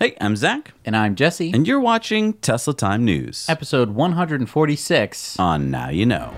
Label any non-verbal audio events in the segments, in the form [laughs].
Hey, I'm Zac, And I'm Jesse. and you're watching Tesla Time News Episode 146. on Now You Know.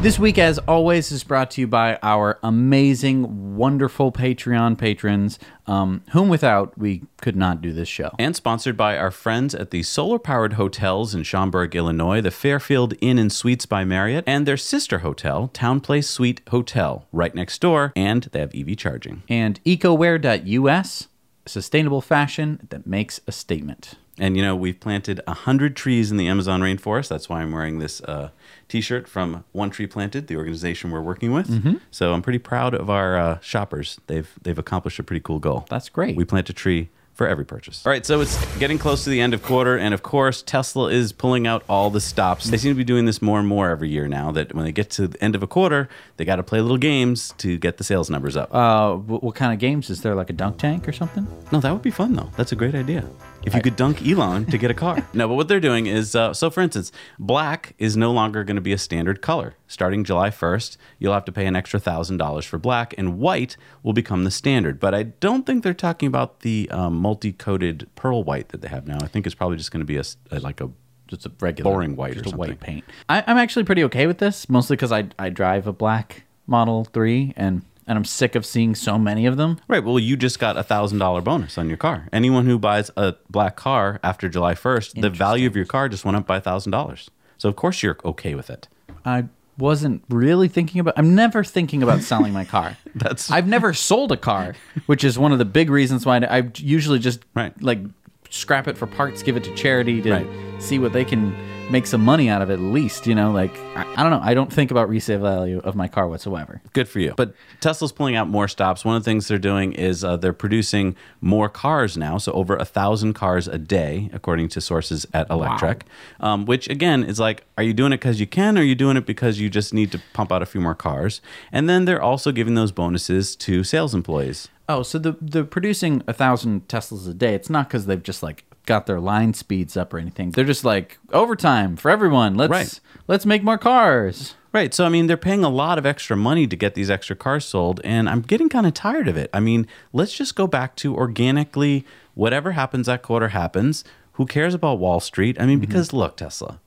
This week, as always, is brought to you by our amazing, wonderful Patreon patrons, um, whom without we could not do this show. And sponsored by our friends at the solar powered hotels in Schaumburg, Illinois, the Fairfield Inn and Suites by Marriott, and their sister hotel, TownePlace Suite Hotel, right next door, and they have EV charging. And ecowear.us, sustainable fashion that makes a statement. And you know, we've planted 100 trees in the Amazon rainforest. That's why I'm wearing this uh, t shirt from One Tree Planted, the organization we're working with. Mm-hmm. So I'm pretty proud of our uh, shoppers. They've, they've accomplished a pretty cool goal. That's great. We plant a tree for every purchase. All right, so it's getting close to the end of quarter, and of course, Tesla is pulling out all the stops. They seem to be doing this more and more every year now. That when they get to the end of a quarter, they got to play little games to get the sales numbers up. Uh, what, what kind of games? Is there like a dunk tank or something? no, that would be fun though. That's a great idea. If you could dunk Elon to get a car. [laughs] no, but what they're doing is uh, so. For instance, black is no longer going to be a standard color. Starting July 1st, you'll have to pay an extra thousand dollars for black, and white will become the standard. But I don't think they're talking about the um, multi-coated pearl white that they have now. I think it's probably just going to be a like a Just a regular Boring white or something. just a white paint. I, I'm actually pretty okay with this, mostly because I I drive a black Model Three, and and I'm sick of seeing so many of them. Right. Well, you just got a thousand dollar bonus on your car. Anyone who buys a black car after July first, the value of your car just went up by a thousand dollars. So of course you're okay with it. I wasn't really thinking about. I'm never thinking about selling my car. [laughs] That's- I've never sold a car, which is one of the big reasons why I I usually just Right. like scrap it for parts, give it to charity to Right. see what they can make some money out of it. At least you know, like I, I don't know. I don't think about resale value of my car whatsoever. Good for you. But Tesla's pulling out more stops. One of the things they're doing is uh, they're producing more cars now, so over a thousand cars a day, according to sources at Electrek. Um, which again is like, are you doing it because you can, or are you doing it because you just need to pump out a few more cars? And then they're also giving those bonuses to sales employees. Oh, so the the producing a thousand Teslas a day. It's not because they've just like got their line speeds up or anything. They're just like overtime for everyone. Let's Right. let's make more cars. Right. So, I mean, they're paying a lot of extra money to get these extra cars sold, and I'm getting kind of tired of it. I mean, let's just go back to organically, whatever happens that quarter happens. Who cares about Wall Street? I mean, mm-hmm. because look, Tesla,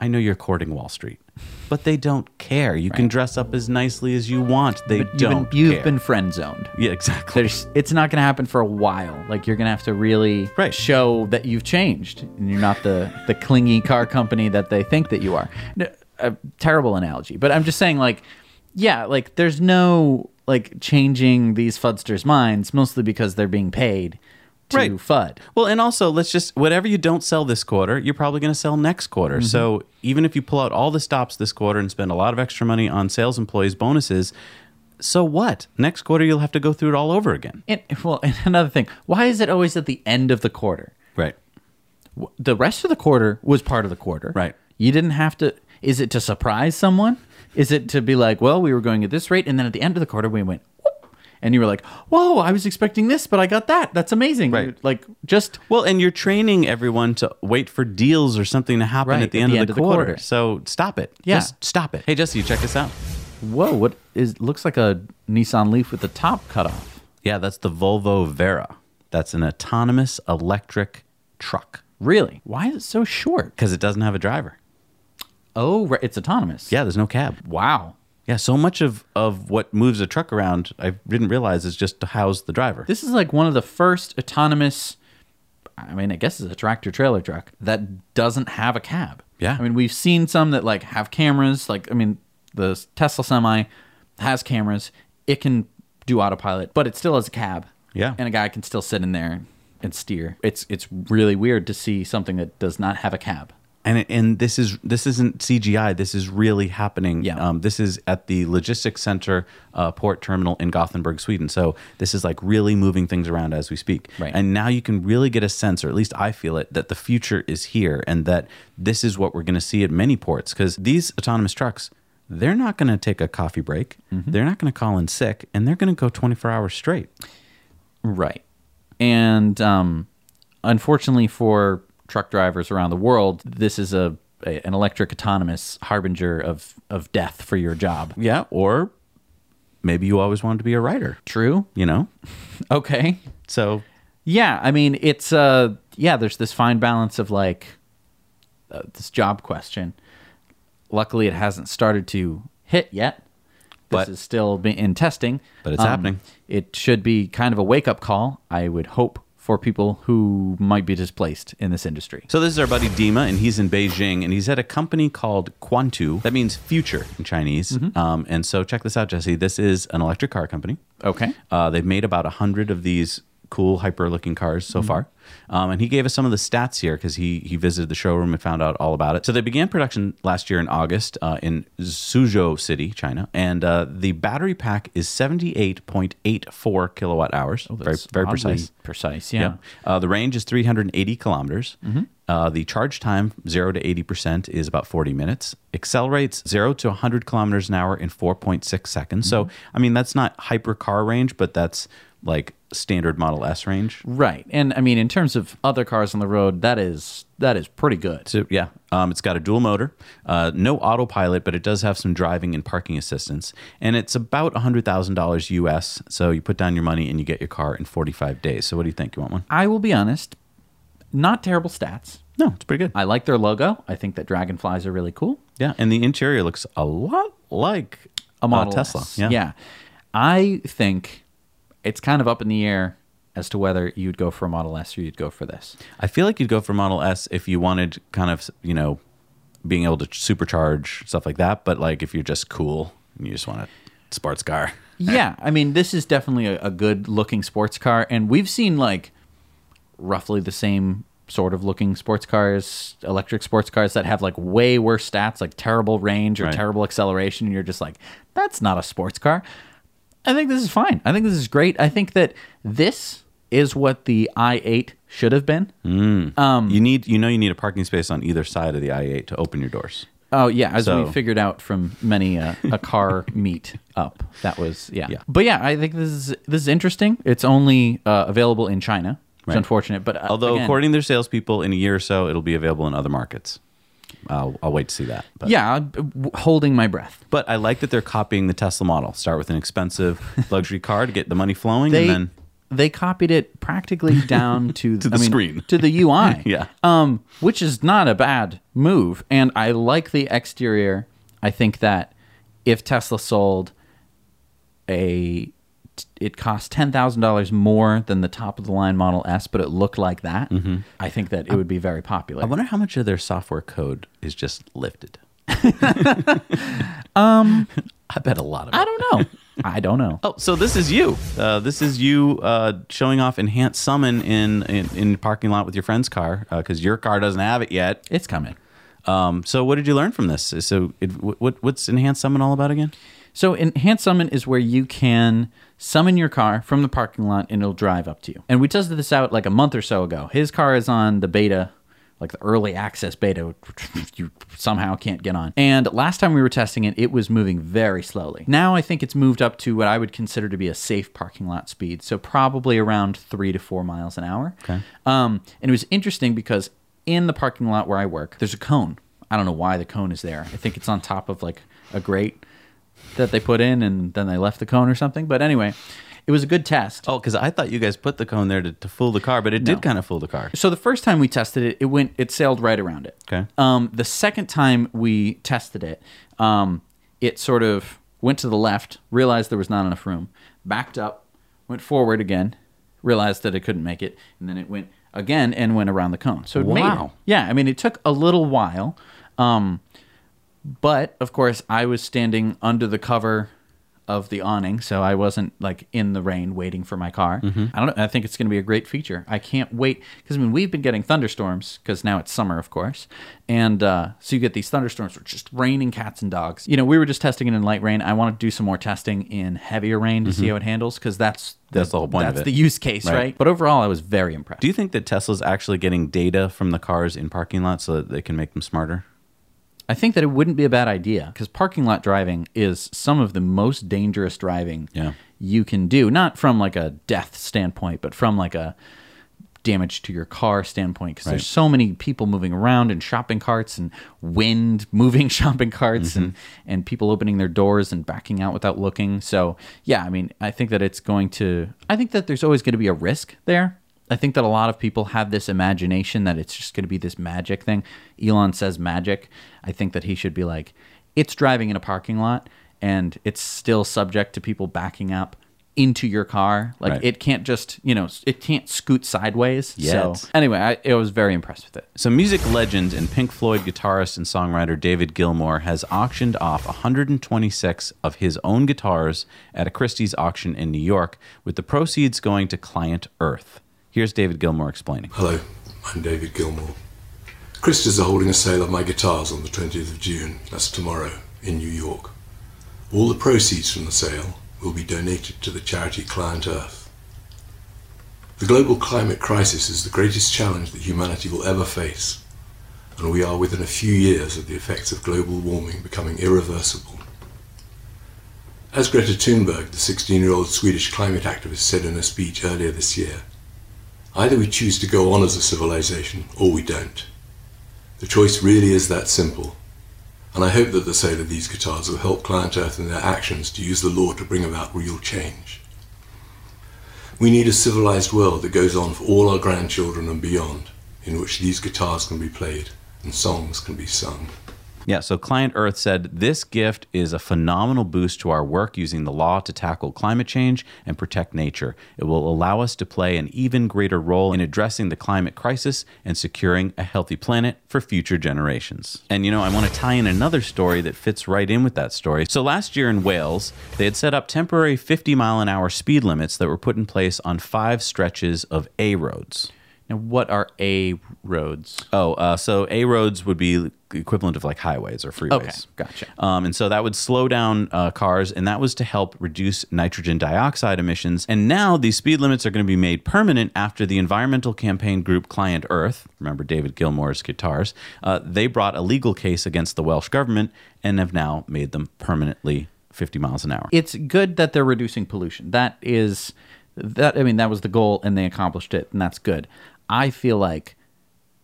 I know you're courting Wall Street, but they don't care. You can dress up as nicely as you want. They You've don't been, you've care. been friend zoned. yeah, exactly. There's, it's not going to happen for a while. Like you're going to have to really Right. show that you've changed and you're not the the clingy car company that they think that you are. No, A terrible analogy, but I'm just saying like yeah, like there's no like changing these fudsters' minds mostly because they're being paid to Right. fud. Well, and also, let's just whatever you don't sell this quarter, you're probably going to sell next quarter. Mm-hmm. So even if you pull out all the stops this quarter and spend a lot of extra money on sales employees' bonuses, so what? Next quarter, you'll have to go through it all over again. And well, and another thing, why is it always at the end of the quarter? Right. The rest of the quarter was part of the quarter. Right. You didn't have to. Is it to surprise someone? Is it to be like, well, we were going at this rate, and then at the end of the quarter, we went, and you were like, whoa, I was expecting this, but I got that. That's amazing. Right. Like, just Well, and you're training everyone to wait for deals or something to happen Right, at the end, of, the quarter. So stop it. Yeah. Just stop it. Hey, Jesse, you check this out. whoa, what is looks like a Nissan Leaf with the top cut off. Yeah, that's the Volvo Vera. That's an autonomous electric truck Really? Why is it so short? because it doesn't have a driver. Oh, right, it's autonomous. Yeah, there's no cab. Wow. Yeah, so much of, of what moves a truck around, I didn't realize is just to house the driver. This is like one of the first autonomous. I mean, I guess it's a tractor trailer truck that doesn't have a cab. Yeah. I mean, we've seen some that like have cameras. Like, I mean, the Tesla Semi has cameras. It can do autopilot, but it still has a cab. Yeah. And a guy can still sit in there and steer. It's it's really weird to see something that does not have a cab. And and this is this isn't CGI. This is really happening. Yeah. Um, this is at the logistics center uh, port terminal in Gothenburg, Sweden. So this is like really moving things around as we speak. Right. And now you can really get a sense, or at least I feel it, that the future is here, and that this is what we're going to see at many ports. Because these autonomous trucks, they're not going to take a coffee break. They're not going to call in sick, and they're going to go twenty four hours straight. Right. And um unfortunately for truck drivers around the world, this is a, a an electric autonomous harbinger of of death for your job. Yeah, or maybe you always wanted to be a writer, True. you know? [laughs] Okay. So Yeah, I mean, it's uh, yeah. There's this fine balance of like uh, this job question. Luckily, it hasn't started to hit yet. This But- is still in testing, But it's happening. It should be kind of a wake up call. I would hope for people who might be displaced in this industry. So this is our buddy Dima, and he's in Beijing, and he's at a company called Qiantu. That means future in Chinese. Mm-hmm. Um, and so check this out, Jesse. This is an electric car company. Okay. Uh, they've made about a hundred of these cool hyper-looking cars so far. Um, and he gave us some of the stats here because he he visited the showroom and found out all about it. So they began production last year in August uh, in Suzhou City, China, and uh, the battery pack is seventy-eight point eight four kilowatt hours. very Oh, very oddly precise. Precise, yeah. Uh, the range is 380 kilometers. Mm-hmm. Uh, the charge time, 0 to 80%, is about 40 minutes. Accelerates 0 to 100 kilometers an hour in 4.6 seconds. So, Mm-hmm. I mean, that's not hyper car range, but that's like standard Model S range. Right, and I mean, in terms of other cars on the road, that is that is pretty good. So, yeah, um, it's got a dual motor, uh, no autopilot, but it does have some driving and parking assistance. And it's about $100,000 US. So, you put down your money and you get your car in 45 days. So, what do you think? You want one? I will be honest, not terrible stats. No, it's pretty good. I like their logo. I think that dragonflies are really cool. Yeah, and the interior looks a lot like A Model uh, Tesla. S. Yeah. yeah. I think it's kind of up in the air as to whether you'd go for a Model S or you'd go for this. I feel like you'd go for Model S if you wanted kind of, you know, being able to supercharge stuff like that. But like if you're just cool and you just want a sports car. [laughs] yeah, I mean, this is definitely a, a good looking sports car, and we've seen like roughly the same sort of looking sports cars, electric sports cars that have like way worse stats, like terrible range or Right. terrible acceleration, and you're just like, that's not a sports car. I think this is fine. I think this is great. I think that this is what the i8 should have been. Um, you need, you know, you need a parking space on either side of the i8 to open your doors. Oh yeah, as So- we figured out from many uh, a car [laughs] meet up. That was yeah. Yeah. But yeah, I think this is this is interesting. It's only uh, available in China. It's Right. unfortunate, but uh, Although, again, according to their salespeople, in a year or so, it'll be available in other markets. I'll, I'll wait to see that. But. yeah, I'm, uh, holding my breath. But I like that they're copying the Tesla model. Start with an expensive [laughs] luxury car to get the money flowing, They and then they copied it practically [laughs] down to, To the I mean, screen. to the [laughs] UI. Yeah. um, which is not a bad move, and I like the exterior. I think that if Tesla sold a it cost ten thousand dollars more than the top of the line Model S, but it looked like that. I think that it would be very popular. Mm-hmm. I wonder how much of their software code is just lifted. [laughs] um, I bet a lot of it. I don't know. I don't know. Oh, so this is you. Uh, this is you uh, showing off enhanced summon in in, in parking lot with your friend's car because your car doesn't have it yet. It's coming. Um, so what did you learn from this? So it, what what's enhanced summon all about again? So enhanced summon is where you can summon your car from the parking lot and it'll drive up to you. And we tested this out like a month or so ago. His car is on the beta, like the early access beta, which [laughs] you somehow can't get on. And last time we were testing it, it was moving very slowly. Now I think it's moved up to what I would consider to be a safe parking lot speed. So probably around three to four miles an hour. Okay. Um, and it was interesting because in the parking lot where I work, there's a cone. I don't know why the cone is there. I think it's on top of like a grate that they put in and then they left the cone or something. But anyway, it was a good test. Oh, because I thought you guys put the cone there to, to fool the car, but it No. did kind of fool the car. So the first time we tested it, it went it sailed right around it. Okay. Um, the second time we tested it, um, it sort of went to the left, realized there was not enough room, backed up, went forward again, realized that it couldn't make it, and then it went again and went around the cone. So it made it. Wow. Yeah, I mean it took a little while. Um, but of course, I was standing under the cover of the awning, so I wasn't like in the rain waiting for my car. Mm-hmm. I don't know. I think it's going to be a great feature. I can't wait because I mean we've been getting thunderstorms because now it's summer, of course, and uh, so you get these thunderstorms which just raining cats and dogs. You know, we were just testing it in light rain. I want to do some more testing in heavier rain to see how it handles because that's Mm-hmm. That's the whole point of That's the use case, Right. right. But overall, I was very impressed. Do you think that Tesla's actually getting data from the cars in parking lots so that they can make them smarter? I think that it wouldn't be a bad idea because parking lot driving is some of the most dangerous driving Yeah. you can do. Not from like a death standpoint, but from like a damage to your car standpoint because Right. there's so many people moving around and shopping carts and wind [laughs] moving shopping carts and mm-hmm. and people opening their doors and backing out without looking. So yeah, I mean, I think that it's going to. I think that there's always going to be a risk there. I think that a lot of people have this imagination that it's just going to be this magic thing. Elon says magic. I think that he should be like, it's driving in a parking lot and it's still subject to people backing up into your car. Like Right. it can't just, you know, it can't scoot sideways. Yet. So anyway, I, I was very impressed with it. So, music legend and Pink Floyd guitarist and songwriter David Gilmour has auctioned off 126 of his own guitars at a Christie's auction in New York, with the proceeds going to Client Earth. Here's David Gilmour explaining. Hello, I'm David Gilmour. Christie's are holding a sale of my guitars on the 20th of June, that's tomorrow, in New York. All the proceeds from the sale will be donated to the charity Client Earth. The global climate crisis is the greatest challenge that humanity will ever face, and we are within a few years of the effects of global warming becoming irreversible. As Greta Thunberg, the 16 year old Swedish climate activist, said in a speech earlier this year, Either we choose to go on as a civilization or we don't. The choice really is that simple. And I hope that the sale of these guitars will help Client Earth in their actions to use the law to bring about real change. We need a civilized world that goes on for all our grandchildren and beyond, in which these guitars can be played and songs can be sung. Yeah, so Client Earth said this gift is a phenomenal boost to our work using the law to tackle climate change and protect nature. It will allow us to play an even greater role in addressing the climate crisis and securing a healthy planet for future generations. And you know, I want to tie in another story that fits right in with that story. So last year in Wales, they had set up temporary 50 mile an hour speed limits that were put in place on five stretches of A roads. Now, what are A roads? Oh, uh, so A roads would be equivalent of like highways or freeways. Okay, gotcha. Um, and so that would slow down uh, cars, and that was to help reduce nitrogen dioxide emissions. And now these speed limits are going to be made permanent after the environmental campaign group Client Earth, remember David Gilmour's guitars, uh, they brought a legal case against the Welsh government and have now made them permanently 50 miles an hour. It's good that they're reducing pollution. That is that I mean that was the goal and they accomplished it and that's good. I feel like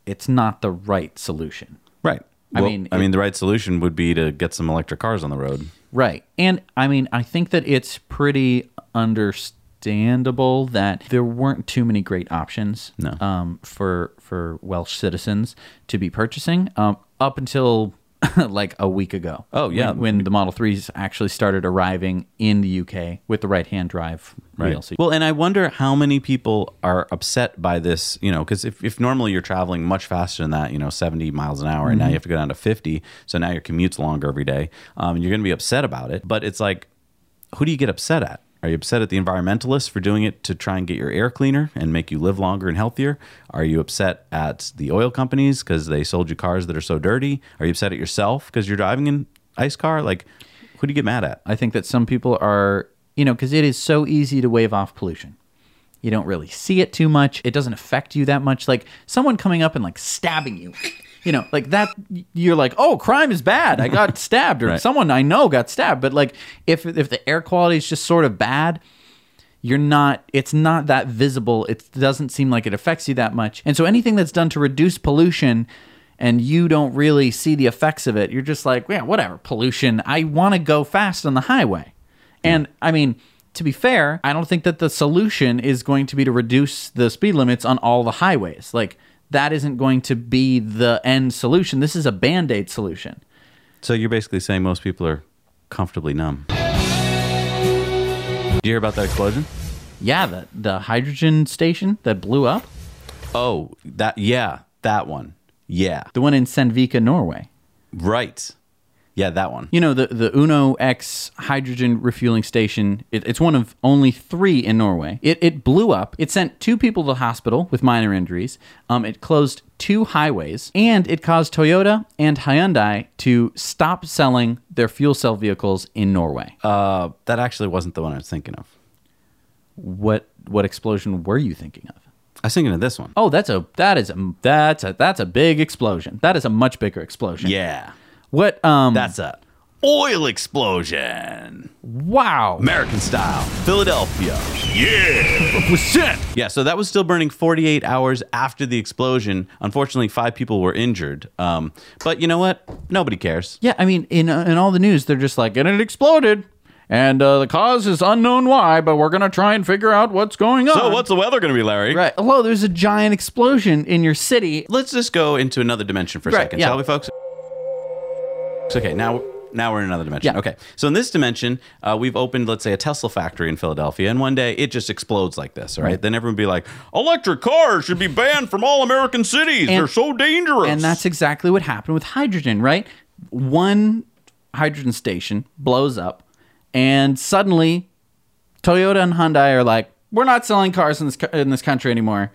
it's not the right solution. right. I Well, mean, I it- mean, the right solution would be to get some electric cars on the road. Right. And I mean, I think that it's pretty understandable that there weren't too many great options No. um, for for Welsh citizens to be purchasing um, up until [laughs] like a week ago. Oh, yeah. When, when the Model 3s actually started arriving in the UK with the right hand drive. So Well, and I wonder how many people are upset by this, you know, because if, if normally you're traveling much faster than that, you know, 70 miles an hour, and now you have to go down to 50, so now your commute's longer every day, um, you're going to be upset about it. But it's like, who do you get upset at? Are you upset at the environmentalists for doing it to try and get your air cleaner and make you live longer and healthier? Are you upset at the oil companies because they sold you cars that are so dirty? Are you upset at yourself because you're driving an ice car? Like, who do you get mad at? I think that some people are, you know, because it is so easy to wave off pollution. You don't really see it too much. It doesn't affect you that much. Like someone coming up and like stabbing you, you know, like that. You're like, oh, crime is bad. I got [laughs] stabbed, or Right. someone I know got stabbed. But like, if if the air quality is just sort of bad, you're not. It's not that visible. It doesn't seem like it affects you that much. And so anything that's done to reduce pollution. And you don't really see the effects of it. You're just like, yeah, whatever, pollution. I want to go fast on the highway. And I mean, to be fair, I don't think that the solution is going to be to reduce the speed limits on all the highways. Like, that isn't going to be the end solution. This is a band aid solution. So you're basically saying most people are comfortably numb. Did you hear about that explosion? Yeah, the, the hydrogen station that blew up, Oh, that yeah, that one. Yeah. the one in Sandvika, Norway. Right. Yeah, that one. You know, the, the Uno X hydrogen refueling station, it, it's one of only three in Norway. It, it blew up. It sent two people to the hospital with minor injuries. Um, it closed two highways, and it caused Toyota and Hyundai to stop selling their fuel cell vehicles in Norway. Uh, that actually wasn't the one I was thinking of. what what explosion were you thinking of? I was thinking of this one. Oh, that's a that is a that's a that's a big explosion. That is a much bigger explosion. Yeah. What um That's a oil explosion. Wow. American style, Philadelphia. Percent. Yeah, so that was still burning 48 hours after the explosion. Unfortunately, five people were injured. Um, but you know what? Nobody cares. Yeah, I mean, in uh, in all the news, they're just like, and it exploded, and uh, the cause is unknown why, but we're gonna try and figure out what's going on. So, what's the weather going to be, Larry? right? Hello, there's a giant explosion in your city. Let's just go into another dimension for a Right, second, yeah. shall we, folks? Okay, now now we're in another dimension. Yeah. Okay, so in this dimension, uh, we've opened, let's say, a Tesla factory in Philadelphia, and one day it just explodes like this. All right, Right. then everyone would be like, "Electric cars should be banned from all American cities. And- They're so dangerous." And that's exactly what happened with hydrogen, right? One hydrogen station blows up, and suddenly Toyota and Hyundai are like, "We're not selling cars in this in this country anymore."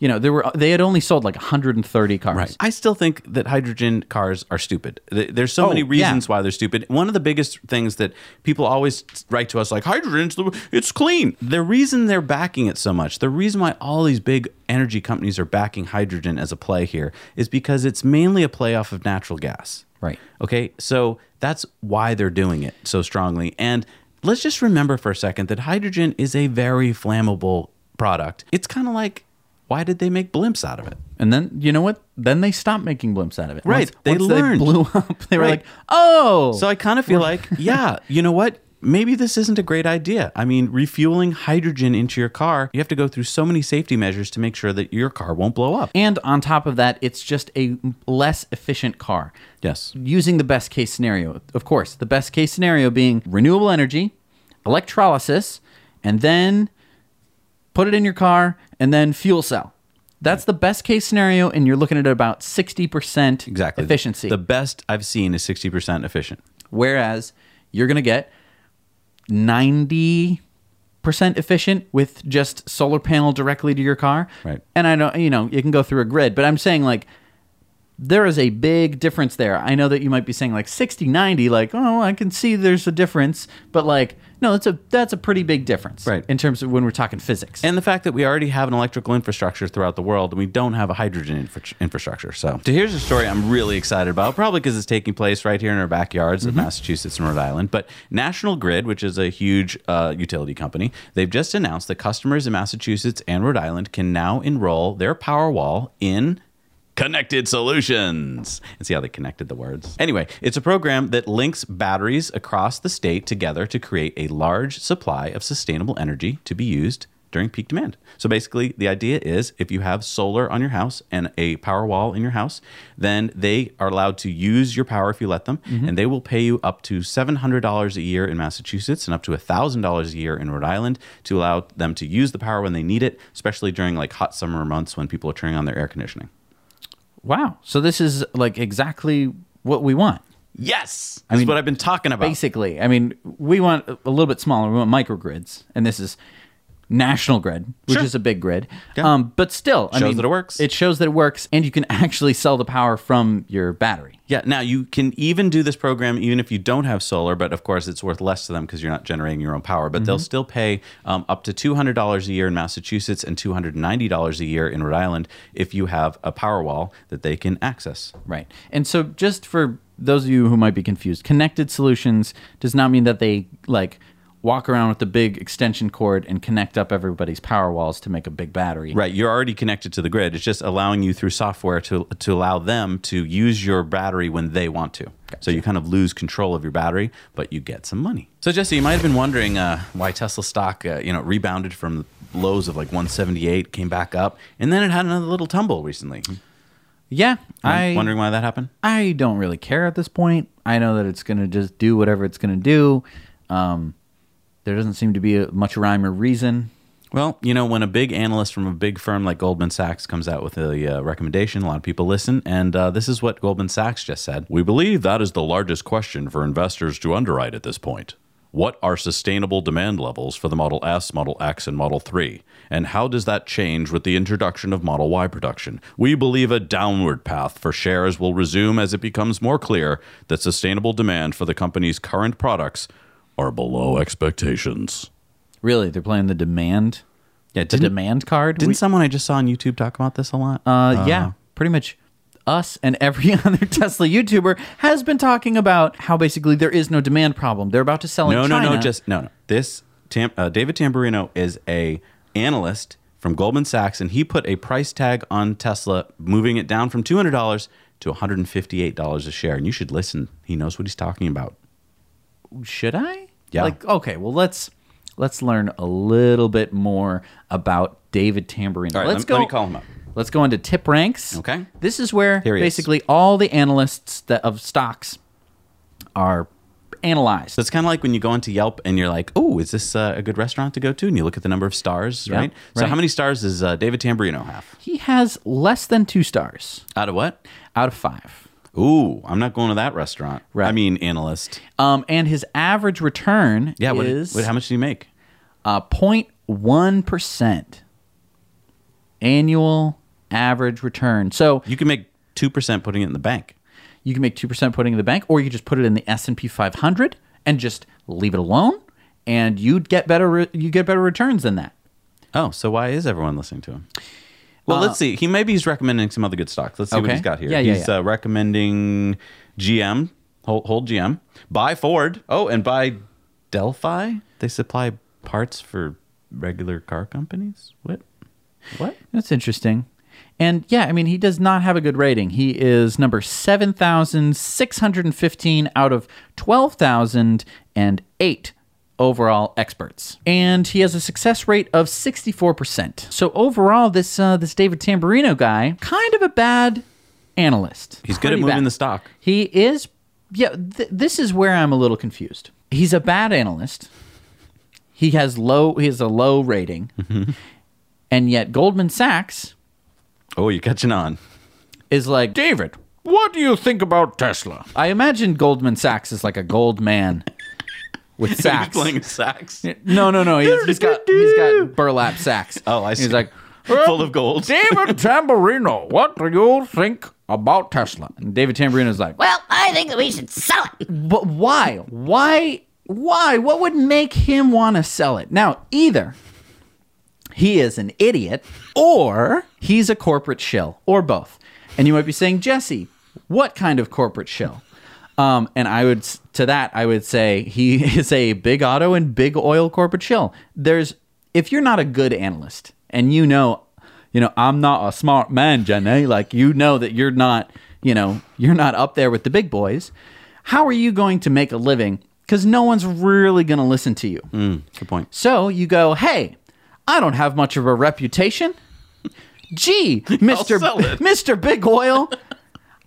You know, there were they had only sold like 130 cars. Right. I still think that hydrogen cars are stupid. There's so Oh, many yeah. reasons why they're stupid. One of the biggest things that people always write to us like hydrogen's the, it's clean. The reason they're backing it so much, the reason why all these big energy companies are backing hydrogen as a play here is because it's mainly a play off of natural gas. Right. Okay? So that's why they're doing it so strongly. And let's just remember for a second that hydrogen is a very flammable product. It's kind of like why did they make blimps out of it? And then you know what? Then they stopped making blimps out of it. Right. Once, They once learned. blew [laughs] up. They were like, "Oh." So I kind of feel like, [laughs] yeah, you know what? Maybe this isn't a great idea. I mean, refueling hydrogen into your car, you have to go through so many safety measures to make sure that your car won't blow up. and on top of that, it's just a less efficient car. Yes. Using the best case scenario, of course, the best case scenario being renewable energy, electrolysis, and then put it in your car, and then fuel cell. That's the best case scenario, and you're looking at about 60% Exactly. efficiency. The best I've seen is 60% efficient. Whereas you're going to get 90% efficient with just solar panel directly to your car. Right. And I know, you know, you can go through a grid, but I'm saying like there is a big difference there. I know that you might be saying like 60 90 like, "Oh, I can see there's a difference." But like, no, that's a that's a pretty big difference Right. in terms of when we're talking physics. And the fact that we already have an electrical infrastructure throughout the world and we don't have a hydrogen infra- infrastructure. So, so here's a story I'm really excited about, probably because it's taking place right here in our backyards of Massachusetts and Rhode Island. But National Grid, which is a huge uh, utility company, they've just announced that customers in Massachusetts and Rhode Island can now enroll their Powerwall in Connected Solutions. And see how they connected the words. Anyway, it's a program that links batteries across the state together to create a large supply of sustainable energy to be used during peak demand. So basically, the idea is if you have solar on your house and a power wall in your house, then they are allowed to use your power if you let them, mm-hmm. and they will pay you up to $700 a year in Massachusetts and up to $1,000 a year in Rhode Island to allow them to use the power when they need it, especially during like hot summer months when people are turning on their air conditioning. Wow. So this is like exactly what we want. Yes, I mean, what I've been talking about. Basically, I mean, we want a little bit smaller. We want microgrids, and this is national grid, which Sure. is a big grid. Yeah. Um, but still, I Shows mean, that it works. It shows that it works, and you can [laughs] actually sell the power from your battery. Yeah, now you can even do this program even if you don't have solar, but of course it's worth less to them because you're not generating your own power. But they'll still pay um, up to $200 a year in Massachusetts and $290 a year in Rhode Island if you have a power wall that they can access. Right. And so, just for those of you who might be confused, connected solutions does not mean that they like walk around with the big extension cord and connect up everybody's power walls to make a big battery. Right, you're already connected to the grid. It's just allowing you through software to to allow them to use your battery when they want to. So you kind of lose control of your battery, but you get some money. So Jesse, you might have been wondering uh, why Tesla stock, uh, you know, rebounded from lows of like 178, came back up, and then it had another little tumble recently. Yeah. I wondering why that happened. I don't really care at this point. I know that it's going to just do whatever it's going to do. Um, there doesn't seem to be a, much rhyme or reason. Well, you know, when a big analyst from a big firm like Goldman Sachs comes out with a uh, recommendation, a lot of people listen. And uh, this is what Goldman Sachs just said. We believe that is the largest question for investors to underwrite at this point. What are sustainable demand levels for the Model S, Model X, and Model 3? And how does that change with the introduction of Model Y production? We believe a downward path for shares will resume as it becomes more clear that sustainable demand for the company's current products are below expectations. Really, they're playing the demand, Yeah, the demand card. Didn't We- someone I just saw on YouTube talk about this a lot? uh, yeah, pretty much. us and every [laughs] other Tesla YouTuber has been talking about how basically there is no demand problem. They're about to sell No, in no, China. no. Just no, no. This Tam, uh, David Tamberrino is a analyst from Goldman Sachs, and he put a price tag on Tesla, moving it down from two hundred dollars to one hundred and fifty-eight dollars a share. And you should listen. He knows what he's talking about. should I? Yeah. Like, okay, well let's let's learn a little bit more about David Tamberrino. All right, let's let- go. let me call him up. Let's go into TipRanks. Okay. This is where Here he is. basically all the analysts that of stocks are analyzed. So it's kind of like when you go into Yelp and you're like, "Oh, is this uh, a good restaurant to go to?" And you look at the number of stars, Yeah, right? So right. how many stars does uh, David Tamberrino have? he has less than two stars Out of what? out of five. Ooh, I'm not going to that restaurant. Right. I mean, analyst. Um, and his average return Yeah. What, is what, how much do you make? uh, 0.1% annual average return. So You can make two percent putting it in the bank. you can make 2% putting it in the bank or you just put it in the S&P 500 and just leave it alone and you'd get better re- you get better returns than that. Oh, so why is everyone listening to him? Well, let's see. He maybe he's recommending some other good stocks. Let's see what Uh, he's got here. Yeah, yeah, he's yeah. Uh, recommending GM, hold, hold GM, buy Ford. Oh, and buy Delphi. They supply parts for regular car companies. What? What? That's interesting. And yeah, I mean, he does not have a good rating. He is number 7,615 out of 12,008 overall experts. And he has a success rate of 64%. So overall, this uh, this David Tamberrino guy, kind of a bad analyst. He's good at moving bad. the stock. He is, yeah, th- this is where I'm a little confused. He's a bad analyst. He has low, he has a low rating. And yet Goldman Sachs Oh, you're catching on. is like, David, what do you think about Tesla? I imagine Goldman Sachs is like a gold man with [laughs] He's sacks. playing sax. No, no, no. He's, he's got he's got [laughs] burlap sacks. Oh, I see. He's like, [laughs] Full of gold. David Tamberrino, what do you think about Tesla? And David Tamberrino's like, Well, I think that we should sell it. But why? Why? Why? What would make him want to sell it? Now, either he is an idiot or he's a corporate shill or both. And you might be saying, Jesse, what kind of corporate shill? Um, and I would to that I would say he [laughs] is a big auto and big oil corporate shill. There's if you're not a good analyst and you know, you know, I'm not a smart man, Jenny. Like you know that you're not, you know, you're not up there with the big boys. How are you going to make a living? Because no one's really going to listen to you. Good point. So you go, hey, I don't have much of a reputation. Gee, [laughs] Mr. sell. Mr. Big Oil,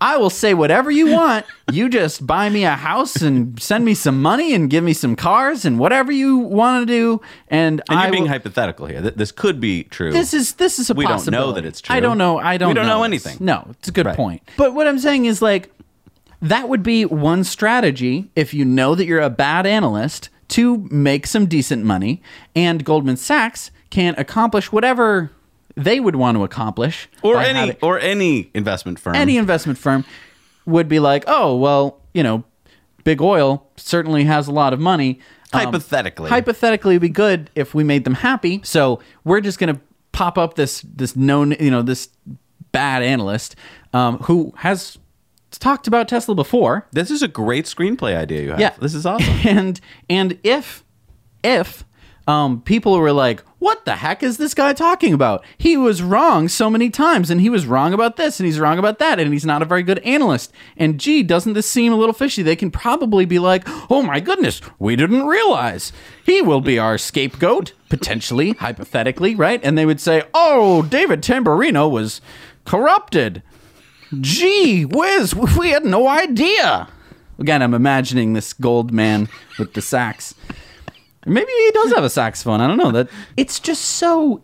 I will say whatever you want. You just buy me a house and send me some money and give me some cars and whatever you want to do. And, And I you're being will- hypothetical here. This could be true. this is this is a We don't know that it's true. I don't know. I don't. We don't know this. anything. No, it's a good Right. point. But what I'm saying is like that would be one strategy if you know that you're a bad analyst to make some decent money, and Goldman Sachs can accomplish whatever they would want to accomplish, or any having- or any investment firm. any investment firm would be like, oh well, you know, big oil certainly has a lot of money. Um, Hypothetically. hypothetically, it'd be good if we made them happy. So we're just gonna pop up this this known, you know, this bad analyst um, who has talked about Tesla before, This is a great screenplay idea you have. Yeah. This is awesome. [laughs] and and if if um, people were like, "What the heck is this guy talking about? He was wrong so many times, and he was wrong about this, and he's wrong about that, and he's not a very good analyst." And gee, doesn't this seem a little fishy? They can probably be like, "Oh my goodness, we didn't realize he will be our scapegoat, potentially, [laughs] hypothetically, right?" And they would say, "Oh, David Tamberrino was corrupted." Gee whiz, we had no idea. Again, I'm imagining this gold man with the sax. Maybe he does have a saxophone. I don't know. That it's just so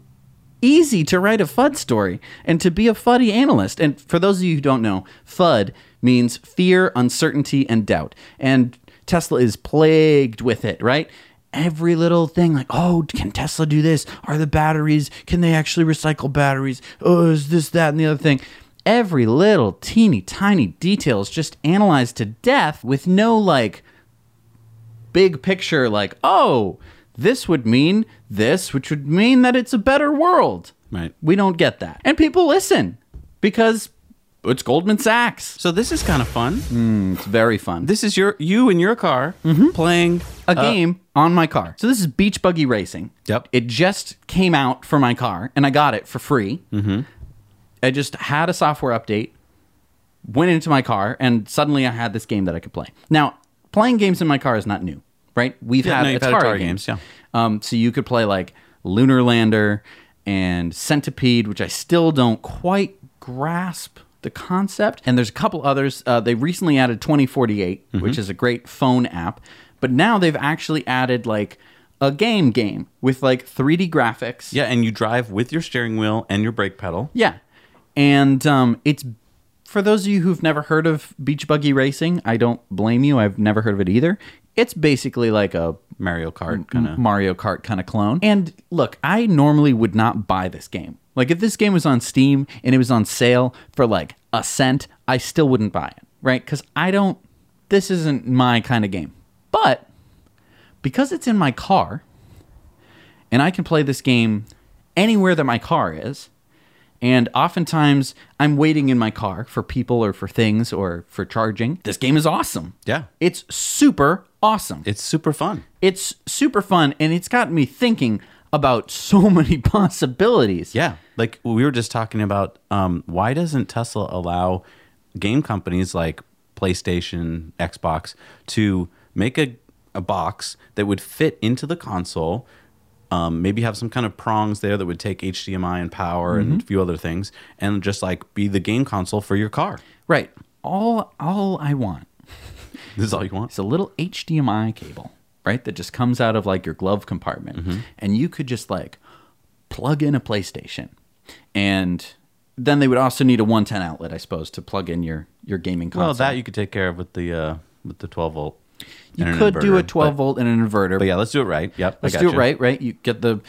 easy to write a FUD story and to be a FUDdy analyst. And for those of you who don't know, FUD means fear, uncertainty, and doubt. And Tesla is plagued with it, right? Every little thing, like, oh, can Tesla do this? Are the batteries, can they actually recycle batteries? Oh, is this, that, and the other thing? Every little teeny tiny detail is just analyzed to death with no like big picture like, oh, this would mean this, which would mean that it's a better world. Right. We don't get that. And people listen because It's Goldman Sachs. So this is kind of fun. It's very fun. This is your you in your car playing a game on my car. So this is Beach Buggy Racing. Yep. It just came out for my car, and I got it for free. Mm-hmm. I just had a software update, went into my car, and suddenly I had this game that I could play. Now, playing games in my car is not new, right? We've Yeah, had no, Atari, had Atari games. games, Um, so you could play like Lunar Lander and Centipede, which I still don't quite grasp the concept. And there's a couple others. Uh, they recently added 2048, Mm-hmm. which is a great phone app. But now they've actually added like a game game with like 3D graphics. Yeah, and you drive with your steering wheel and your brake pedal. Yeah. And um, it's for those of you who've never heard of beach buggy racing, I don't blame you. I've never heard of it either. It's basically like a Mario Kart kind of. Mario Kart kind of clone. And look, I normally would not buy this game. Like if this game was on Steam and it was on sale for like a cent, I still wouldn't buy it, right? Cuz I don't this isn't my kind of game. But because it's in my car and I can play this game anywhere that my car is, and oftentimes I'm waiting in my car for people or for things or for charging. This game is awesome. Yeah. It's super awesome. It's super fun. It's super fun and it's got me thinking about [laughs] so many possibilities. Yeah, like we were just talking about. Um, why doesn't Tesla allow game companies like PlayStation, Xbox to make a a box that would fit into the console? Um, maybe have some kind of prongs there that would take HDMI and power and a few other things, and just like be the game console for your car. Right. All all I want [laughs] This is all you want. is a little HDMI cable, right? That just comes out of like your glove compartment. Mm-hmm. And you could just like plug in a PlayStation. And then they would also need a 110 outlet, I suppose, to plug in your your gaming console. Well, that you could take care of with the uh, with the 12 volt. You could do a 12 but- volt and an inverter. But yeah, let's do it right. Yep. Let's do it you. right, right? You get the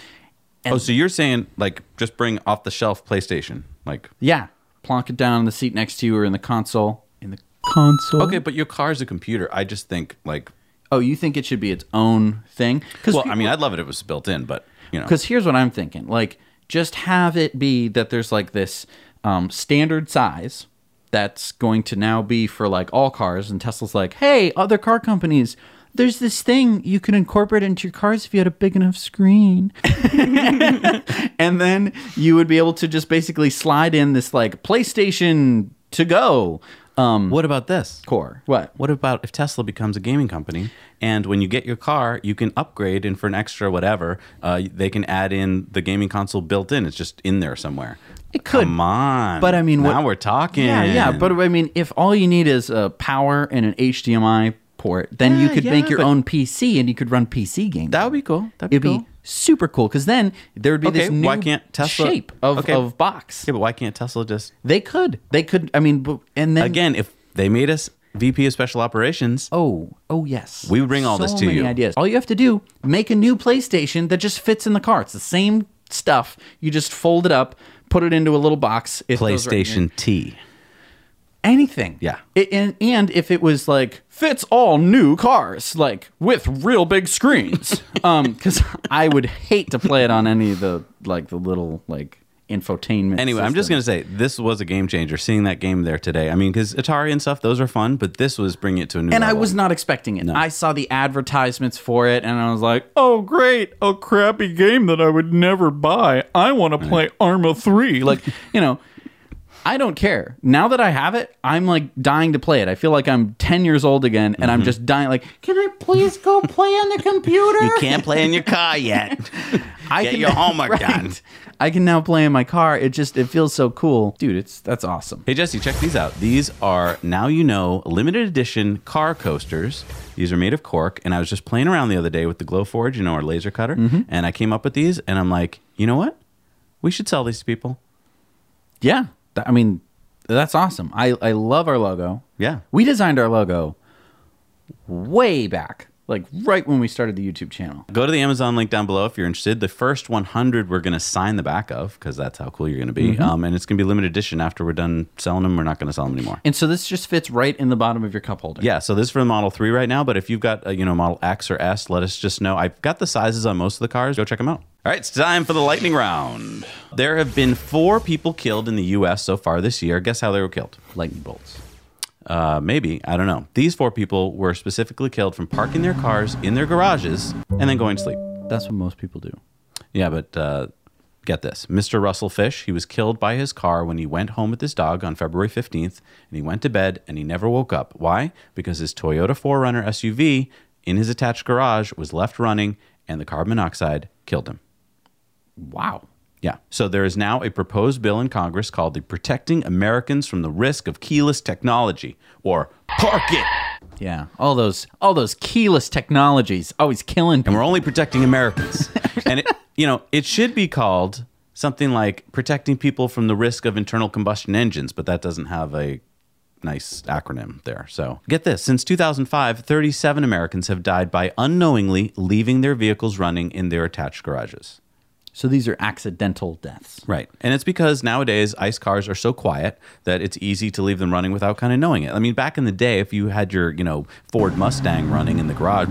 Oh, so you're saying like just bring off the shelf PlayStation, like yeah, plonk it down in the seat next to you or in the console. In the console. okay, but your car's a computer. I just think like Oh, you think it should be its own thing? Because well, I mean, I'd love it if it was built in, but you know, because here's what I'm thinking: like, just have it be that there's like this um, standard size that's going to now be for like all cars, and Tesla's like, hey, other car companies. There's this thing you can incorporate into your cars if you had a big enough screen. [laughs] and then you would be able to just basically slide in this like PlayStation to go um, what about this? core. What? What about if Tesla becomes a gaming company and when you get your car, you can upgrade and for an extra whatever, uh, they can add in the gaming console built in. It's just in there somewhere. It could. Come on. But I mean, now what- we're talking. Yeah, yeah. But I mean, if all you need is a power and an HDMI port, then you could yeah, make your own PC and you could run PC games. that would be cool. That'd be It'd cool. be super cool because then there would be Okay, this new why can't Tesla- shape of, Okay. of box. yeah, but why can't Tesla just They could. They could. I mean, and then again? If they made us VP of Special Operations, Oh, oh yes. We would bring all so this to many you. Ideas. All you have to do make a new PlayStation that just fits in the car. It's the same stuff. You just fold it up, put it into a little box. It right PlayStation T. anything. Yeah. It, and and if it was like fits all new cars, like with real big screens, [laughs] um, because I would hate to play it on any of the like the little like infotainment. Anyway, I'm just gonna say this was a game changer. Seeing that game there today. I mean, because Atari and stuff, those are fun, but this was bringing it to a new. And I was not expecting it. I saw the advertisements for it, and I was like, "Oh, great! A crappy game that I would never buy. I want to play Arma Three. Like, you know, I don't care. Now that I have it, I'm like dying to play it. I feel like I'm 10 years old again, and I'm just dying. Like, can I please go [laughs] play on the computer? You can't play in your car [laughs] yet. I Get your homework [laughs] done. I can now play in my car. It just it feels so cool, dude. It's that's awesome. Hey Jesse, check these out. These are now you know limited edition car coasters. These are made of cork, and I was just playing around the other day with the Glowforge, you know, our laser cutter, Mm-hmm. and I came up with these, and I'm like, you know what? We should sell these to people. Yeah, I mean, that's awesome. I I love our logo. Yeah. We designed our logo way back, like right when we started the YouTube channel. Go to the Amazon link down below if you're interested. The first 100 we're going to sign the back of because that's how cool you're going to be. Mm-hmm. Um, and it's going to be limited edition. After we're done selling them, we're not going to sell them anymore. And so this just fits right in the bottom of your cup holder. Yeah, so this is for the Model 3 right now, but if you've got, a, you know, Model X or S, let us just know. I've got the sizes on most of the cars. Go check them out. All right, it's time for the lightning round. There have been four people killed in the U.S. so far this year. Guess how they were killed? Lightning bolts. Uh, maybe. I don't know. These four people were specifically killed from parking their cars in their garages and then going to sleep. That's what most people do. Yeah, but uh, get this. Mr. Russell Fish, he was killed by his car when he went home with his dog on February 15th, and he went to bed and he never woke up. Why? Because his Toyota 4Runner SUV in his attached garage was left running and the carbon monoxide killed him. Wow. Yeah. So there is now a proposed bill in Congress called the Protecting Americans from the Risk of Keyless Technology, or Park It. Yeah. All those all those keyless technologies always killing and we're only protecting Americans. [laughs] and it, you know, it should be called something like protecting people from the risk of internal combustion engines, but that doesn't have a nice acronym there. So, get this, since 2005, 37 Americans have died by unknowingly leaving their vehicles running in their attached garages. So these are accidental deaths. Right. And it's because nowadays ICE cars are so quiet that it's easy to leave them running without kind of knowing it. I mean, back in the day, if you had your, you know, Ford Mustang running in the garage,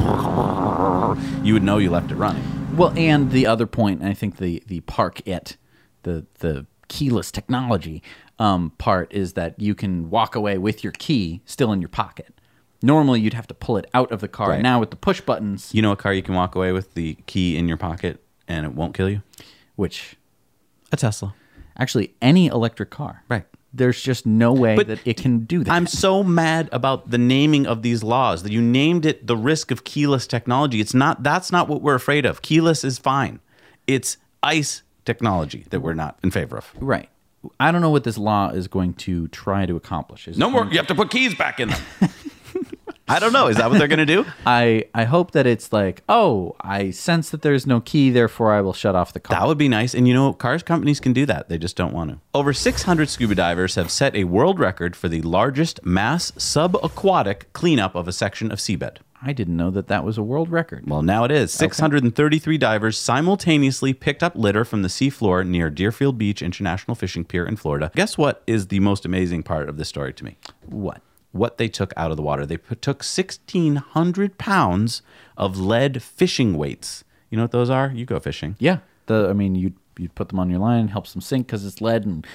you would know you left it running. Well, and the other point, I think the the park it, the the keyless technology um, part is that you can walk away with your key still in your pocket. Normally, you'd have to pull it out of the car. Right. Now with the push buttons, You know a car you can walk away with the key in your pocket and it won't kill you? which A Tesla. actually any electric car, Right. There's just no way But that it can do that. I'm so mad about the naming of these laws that you named it the risk of keyless technology. It's not that's not what we're afraid of. Keyless is fine. It's ICE technology that we're not in favor of. right. I don't know what this law is going to try to accomplish. Is No more going- you have to put keys back in them. [laughs] I don't know. Is that what they're going to do? [laughs] I I hope that it's like, oh, I sense that there's no key, therefore I will shut off the car. That would be nice. And you know, cars companies can do that. They just don't want to. Over 600 scuba divers have set a world record for the largest mass subaquatic cleanup of a section of seabed. I didn't know that that was a world record. Well, now it is. 633 divers simultaneously picked up litter from the seafloor near Deerfield Beach International Fishing Pier in Florida. Guess what is the most amazing part of this story to me? What? What they took out of the water. They put, took 1,600 pounds of lead fishing weights. You know what those are? You go fishing. Yeah. The I mean, you you put them on your line, helps them sink because it's lead and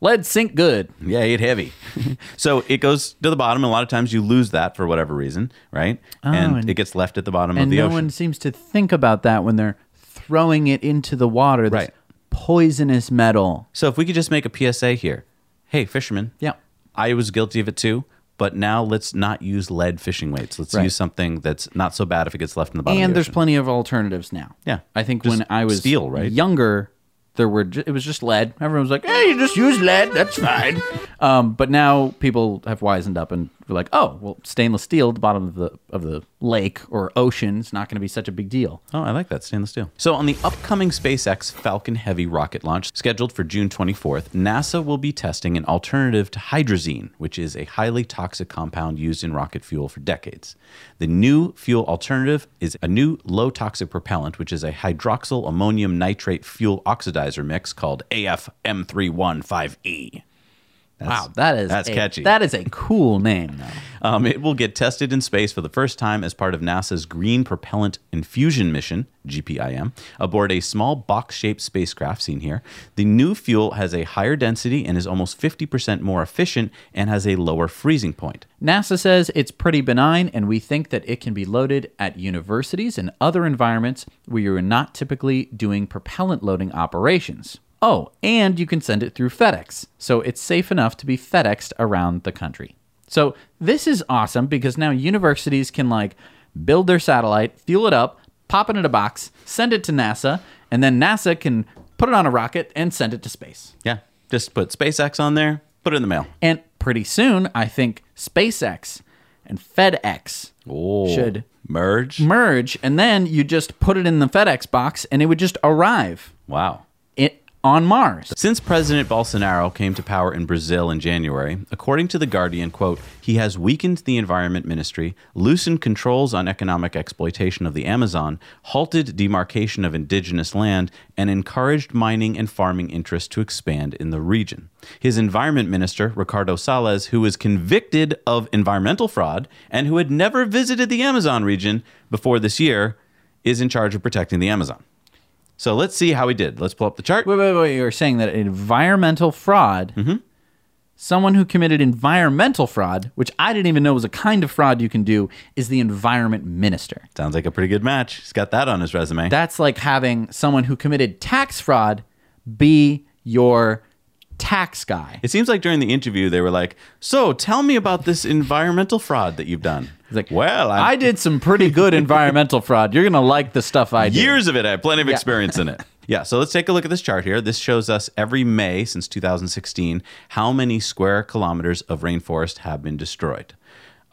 lead sink good. Yeah, it heavy. [laughs] so it goes to the bottom. And a lot of times you lose that for whatever reason, right? Oh, and, Oh, and- it gets left at the bottom of the no ocean. No one seems to think about that when they're throwing it into the water. Right. poisonous metal. So if we could just make a PSA here. Hey, fishermen. Yeah. I was guilty of it too, but now let's not use lead fishing weights. Let's Right. use something that's not so bad if it gets left in the bottom and the there's plenty of alternatives now. Yeah. I think Just when I was steel, right? younger, there were it was just lead. Everyone was like, "Hey, you just use lead. That's fine." um, but now people have wisened up and were like, "Oh, well, stainless steel the bottom of the of the lake or ocean is not going to be such a big deal." Oh, I like that stainless steel. So, on the upcoming SpaceX Falcon Heavy rocket launch scheduled for June 24th, NASA will be testing an alternative to hydrazine, which is a highly toxic compound used in rocket fuel for decades. The new fuel alternative is a new low toxic propellant, which is a hydroxyl ammonium nitrate fuel oxidizer mix called AFM315E. That's, Wow, that is that's a- catchy. That is a cool name, though. Um, it will get tested in space for the first time as part of NASA's Green Propellant Infusion Mission, GPIM, aboard a small box shaped spacecraft seen here. The new fuel has a higher density and is almost 50% more efficient and has a lower freezing point. NASA says it's pretty benign, and we think that it can be loaded at universities and other environments where you're not typically doing propellant loading operations. Oh, and you can send it through FedEx, so it's safe enough to be FedExed around the country. So this is awesome because now universities can like build their satellite, fuel it up, pop it in a box, send it to NASA, and then NASA can put it on a rocket and send it to space. Yeah, just put SpaceX on there, put it in the mail. And pretty soon, I think SpaceX and FedEx Oh, should merge. merge, and then you just put it in the FedEx box, and it would just arrive Wow. On Mars. Since President Bolsonaro came to power in Brazil in January, according to The Guardian, quote, he has weakened the Environment Ministry, loosened controls on economic exploitation of the Amazon, halted demarcation of indigenous land, and encouraged mining and farming interests to expand in the region. His Environment Minister, Ricardo Salles, who was convicted of environmental fraud and who had never visited the Amazon region before this year, is in charge of protecting the Amazon. So let's see how he did. Let's pull up the chart. Wait, wait, wait. You're saying that environmental fraud, Mm-hmm. someone who committed environmental fraud, which I didn't even know was a kind of fraud you can do, is the environment minister. Sounds like a pretty good match. He's got that on his resume. That's like having someone who committed tax fraud be your tax guy. it seems like during the interview they were like, "So, tell me about this environmental fraud that you've done." He's like, "Well, I'm, I did some pretty good [laughs] environmental fraud. You're gonna like the stuff I did. years of it. I have plenty of experience in it. [laughs] Yeah, so let's take a look at this chart here. This shows us every May since 2016 how many square kilometers of rainforest have been destroyed.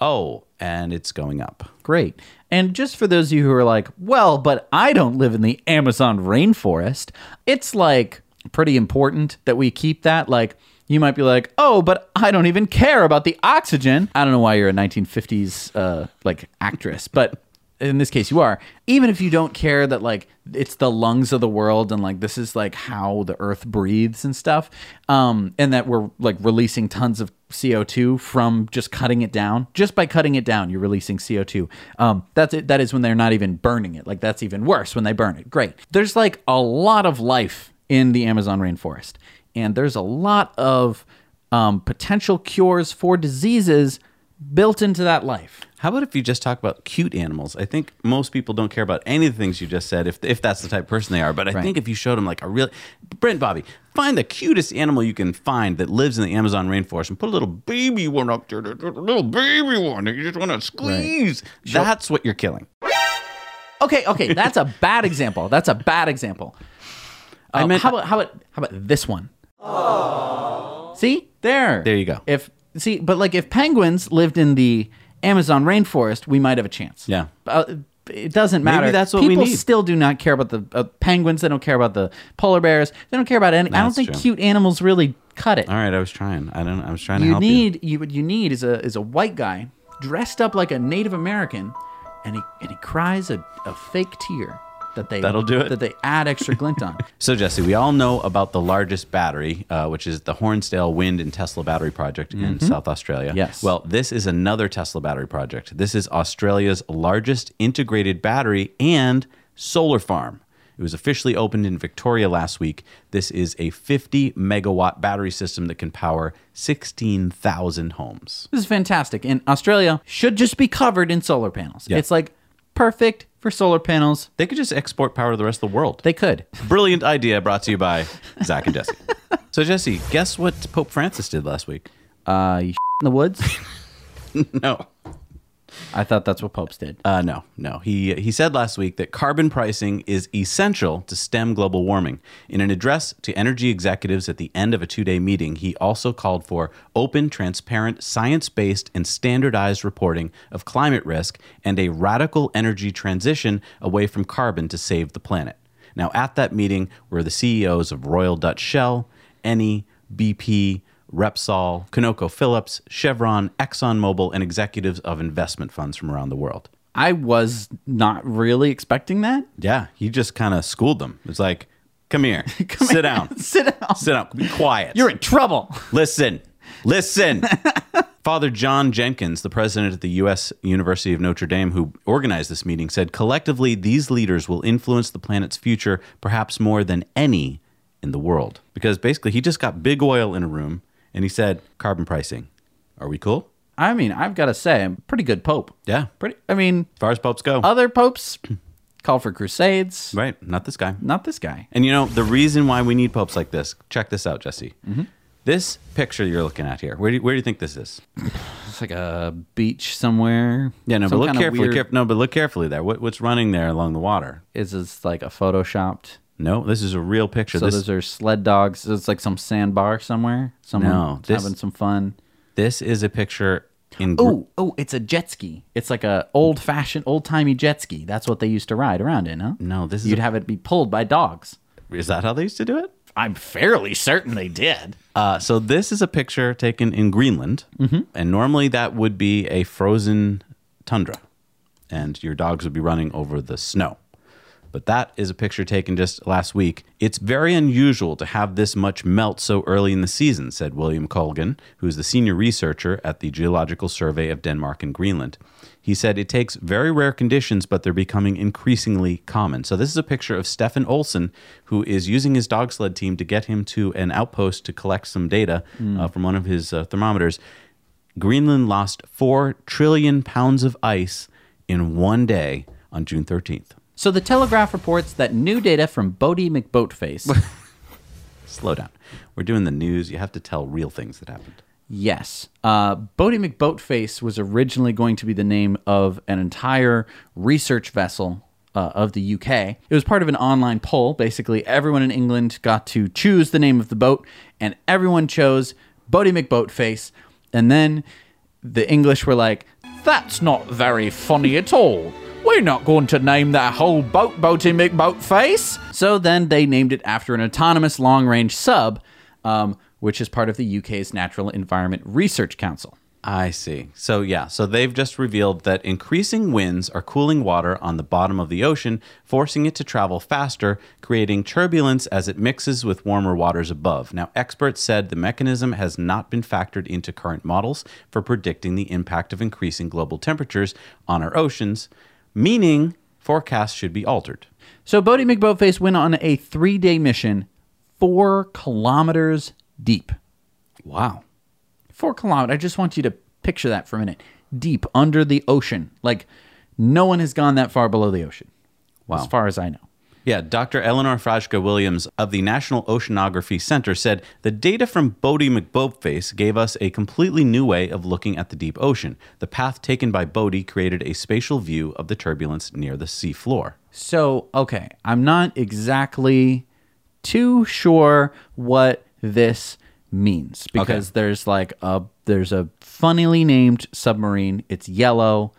Oh, and it's going up. Great. And just for those of you who are like, well, but I don't live in the Amazon rainforest, it's like pretty important that we keep that. Like, you might be like, oh, but I don't even care about the oxygen. I don't know why you're a 1950s uh, like actress, but in this case you are. Even if you don't care that like it's the lungs of the world and like this is like how the earth breathes and stuff, um, and that we're like releasing tons of CO2 from just cutting it down. Just by cutting it down, you're releasing CO2. Um, that's it. That is when they're not even burning it. Like that's even worse when they burn it. Great. There's like a lot of life in the Amazon rainforest, and there's a lot of um, potential cures for diseases built into that life. How about if you just talk about cute animals? I think most people don't care about any of the things you just said, if, if that's the type of person they are. But I Right. think if you showed them like a real, Brent Bobby, find the cutest animal you can find that lives in the Amazon rainforest and put a little baby one up there, a little baby one that you just want to squeeze. That's what you're killing. Okay, okay, that's a bad example. That's a bad example. I Um, meant- how about how about how about this one? See there. There you go. If see, but like if penguins lived in the Amazon rainforest, we might have a chance. Yeah. Uh, it doesn't matter. that's what we People need. still do not care about the uh, penguins. They don't care about the polar bears. They don't care about any. I don't That's think true. cute animals really cut it. All right, I was trying. I don't. I was trying to you help need you. what you need is a is a white guy dressed up like a Native American, and he and he cries a, a fake tear that they That'll do it. that they add extra glint on. [laughs] So, Jesse, we all know about the largest battery, uh, which is the Hornsdale Wind and Tesla Battery Project in South Australia. Mm-hmm. Yes. Well, this is another Tesla battery project. This is Australia's largest integrated battery and solar farm. It was officially opened in Victoria last week. This is a 50 megawatt battery system that can power 16,000 homes. This is fantastic, and Australia should just be covered in solar panels. It's like perfect for solar panels. They could just export power to the rest of the world. They could. Brilliant idea brought to you by Zac and Jesse. [laughs] so, Jesse, guess what Pope Francis did last week? Uh, you [laughs] in the woods. [laughs] No. I thought that's what popes did. Uh, no, no. He he said last week that carbon pricing is essential to stem global warming. In an address to energy executives at the end of a two-day meeting, he also called for open, transparent, science-based, and standardized reporting of climate risk and a radical energy transition away from carbon to save the planet. Now, at that meeting were the CEOs of Royal Dutch Shell, Eni, BP, Repsol, ConocoPhillips, Chevron, ExxonMobil, and executives of investment funds from around the world. I was not really expecting that. Yeah, he just kind of schooled them. It's like, come here, [laughs] sit down, [laughs] Sit down. sit down, be quiet. You're in trouble. [laughs] listen, listen. Father John Jenkins, the president at the U.S. University of Notre Dame, who organized this meeting, said collectively these leaders will influence the planet's future perhaps more than any in the world. Because basically, he just got big oil in a room and he said, carbon pricing. Are we cool? I mean, I've got to say, I'm a pretty good pope. Yeah. Pretty. I mean, As far as popes go. other popes called for crusades. right. Not this guy. Not this guy. And you know, the reason why we need popes like this, check this out, Jesse. Mm-hmm. This picture you're looking at here, where do you, where do you think this is? It's like a beach somewhere. Yeah, no, Some but look carefully. weird- Caref- no, but look carefully there. What, what's running there along the water? Is this like a photoshopped? No, this is a real picture. So this those are sled dogs. It's like some sandbar somewhere. Someone No, this- having some fun. this is a picture in. gr- Oh, oh, it's a jet ski. It's like a old fashioned, old timey jet ski. That's what they used to ride around in, huh? No, this is You'd a- have it be pulled by dogs. Is that how they used to do it? I'm fairly certain they did. Uh, so this is a picture taken in Greenland, Mm-hmm. and normally that would be a frozen tundra, and your dogs would be running over the snow. But that is a picture taken just last week. It's very unusual to have this much melt so early in the season, said William Colgan, who is the senior researcher at the Geological Survey of Denmark and Greenland. He said it takes very rare conditions, but they're becoming increasingly common. So, this is a picture of Steffen Olsen, who is using his dog sled team to get him to an outpost to collect some data uh, from one of his uh, thermometers. Greenland lost 4 trillion pounds of ice in one day on June 13th. So the Telegraph reports that new data from Boaty McBoatface. [laughs] Slow down. We're doing the news. You have to tell real things that happened. yes. Uh, Boaty McBoatface was originally going to be the name of an entire research vessel uh, of the UK. It was part of an online poll. Basically, everyone in England got to choose the name of the boat, and everyone chose Boaty McBoatface. And then the English were like, that's not very funny at all. We're not going to name that whole boat Boaty McBoatface. So then they named it after an autonomous long range sub, um, which is part of the UK's Natural Environment Research Council. I see. So, yeah, so they've just revealed that increasing winds are cooling water on the bottom of the ocean, forcing it to travel faster, creating turbulence as it mixes with warmer waters above. Now, experts said the mechanism has not been factored into current models for predicting the impact of increasing global temperatures on our oceans, meaning forecasts should be altered. So Boaty McBoatface went on a three day mission, four kilometers deep. Wow. Four kilometers. I just want you to picture that for a minute. Deep under the ocean. Like no one has gone that far below the ocean. Wow. As far as I know. Yeah, Dr. Eleanor Frajka Williams of the National Oceanography Center said the data from Boaty McBoatface gave us a completely new way of looking at the deep ocean. The path taken by Boaty created a spatial view of the turbulence near the seafloor. So, okay, I'm not exactly too sure what this means because there's like a there's a funnily named submarine. It's yellow.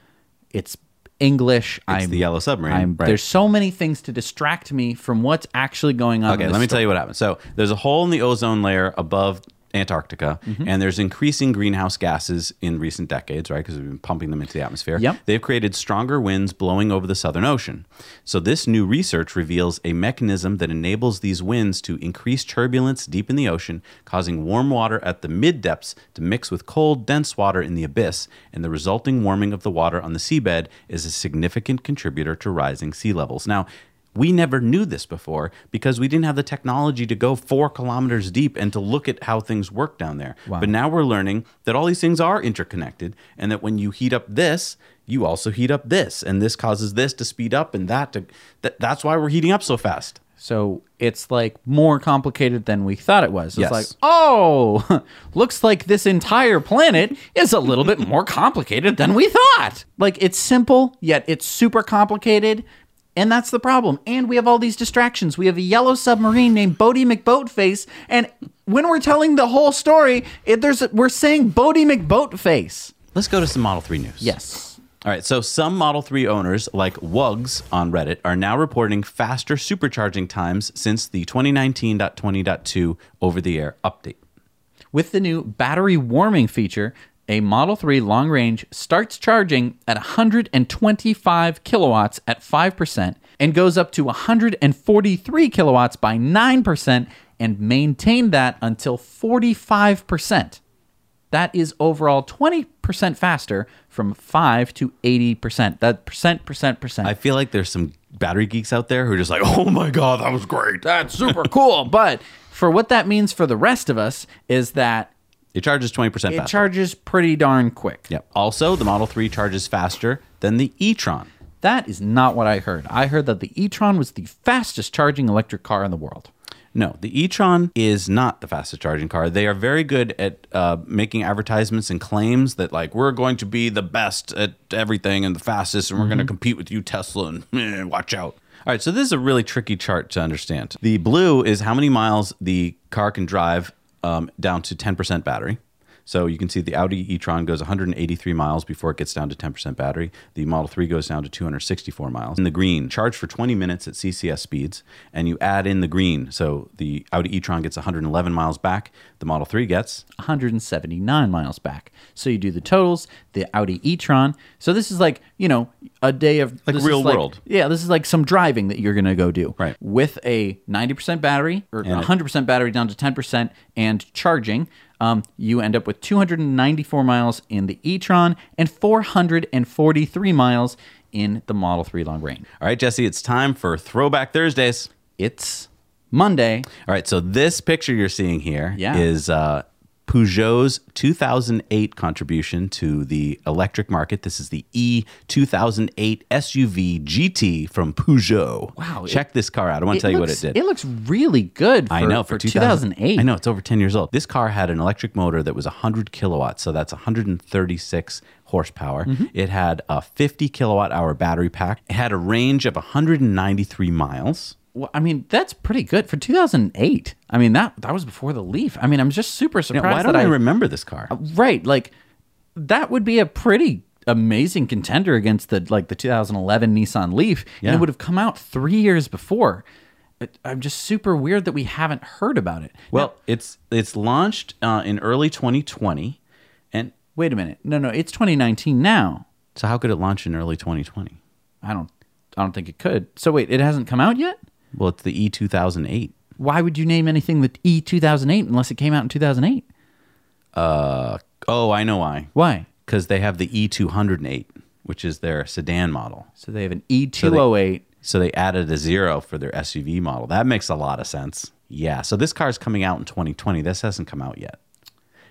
It's English. It's the yellow submarine, I'm, right. There's so many things to distract me from what's actually going on. Okay, let me tell you what happened. So there's a hole in the ozone layer above Antarctica, Mm-hmm. and there's increasing greenhouse gases in recent decades, right? Because we've been pumping them into the atmosphere. Yep. They've created stronger winds blowing over the Southern Ocean. So this new research reveals a mechanism that enables these winds to increase turbulence deep in the ocean, causing warm water at the mid depths to mix with cold, dense water in the abyss, and the resulting warming of the water on the seabed is a significant contributor to rising sea levels. Now, we never knew this before because we didn't have the technology to go four kilometers deep and to look at how things work down there. But now we're learning that all these things are interconnected and that when you heat up this, you also heat up this, and this causes this to speed up and that to that, that's why we're heating up so fast. So it's like more complicated than we thought it was. It's Yes. like, oh, [laughs] looks like this entire planet is a little bit more complicated than we thought. Like it's simple, yet it's super complicated. And that's the problem. And we have all these distractions. We have a yellow submarine named Boaty McBoatface. And when we're telling the whole story, it, there's a, we're saying Boaty McBoatface. Let's go to some Model 3 news. Yes. All right, so some Model 3 owners, like Wugs on Reddit, are now reporting faster supercharging times since the 2019.20.2 over the air update. With the new battery warming feature, a Model 3 long range starts charging at 125 kilowatts at 5% and goes up to 143 kilowatts by 9% and maintain that until 45%. That is overall 20% faster from 5 to 80%. That percent, percent, percent. I feel like there's some battery geeks out there who are just like, oh my God, that was great. That's super cool. [laughs] But for what that means for the rest of us is that It charges 20% faster. it charges pretty darn quick. Yep. Also, the Model 3 charges faster than the e-tron. That is not what I heard. I heard that the e-tron was the fastest charging electric car in the world. No, the e-tron is not the fastest charging car. They are very good at uh, making advertisements and claims that like we're going to be the best at everything and the fastest, and we're going to compete with you, Tesla, and [laughs] eh, watch out. All right, so this is a really tricky chart to understand. The blue is how many miles the car can drive um, down to 10% battery. So you can see the Audi e-tron goes 183 miles before it gets down to 10% battery. The Model 3 goes down to 264 miles. In the green, charge for 20 minutes at CCS speeds, and you add in the green. So the Audi e-tron gets 111 miles back. The Model 3 gets 179 miles back. So you do the totals, the Audi e-tron. So this is like, you know, a day of Like real like- world. Yeah, this is like some driving that you're going to go do. Right. With a 90% battery or And 100% battery down to 10% and charging, um, you end up with 294 miles in the e-tron and 443 miles in the Model 3 long range. All right, Jesse, it's time for Throwback Thursdays. It's Monday. All right, so this picture you're seeing here is Yeah. uh, Peugeot's 2008 contribution to the electric market. This is the E E2008 SUV GT from Peugeot. Wow, Check this car out. I want to tell you what it did. It looks really good for, I know for, 2000 2008. I know it's over 10 years old. This car had an electric motor that was 100 kilowatts, so that's 136 horsepower. Mm-hmm. It had a 50 kilowatt hour battery pack. It had a range of 193 miles. Well, I mean, that's pretty good for 2008. I mean, that that was before the Leaf. I mean, I'm just super Now, surprised why don't that I I, remember this car? right like that would be a pretty amazing contender against the like the 2011 Nissan Leaf, Yeah. and it would have come out three years before. It- I'm just super weird that we haven't heard about it. Well, it's it's launched uh, in early 2020, and Wait a minute, no, no, it's 2019 now. so how could it launch in early 2020? I don't, I don't think it could. So wait, it hasn't come out yet. Well, it's the E E2008. Why would you name anything the E 2008 unless it came out in 2008? Uh Oh, I know why. Why? Because they have the E208, which is their sedan model. So they have an E 208. So they added a zero for their SUV model. That makes a lot of sense. Yeah. So this car is coming out in 2020. This hasn't come out yet.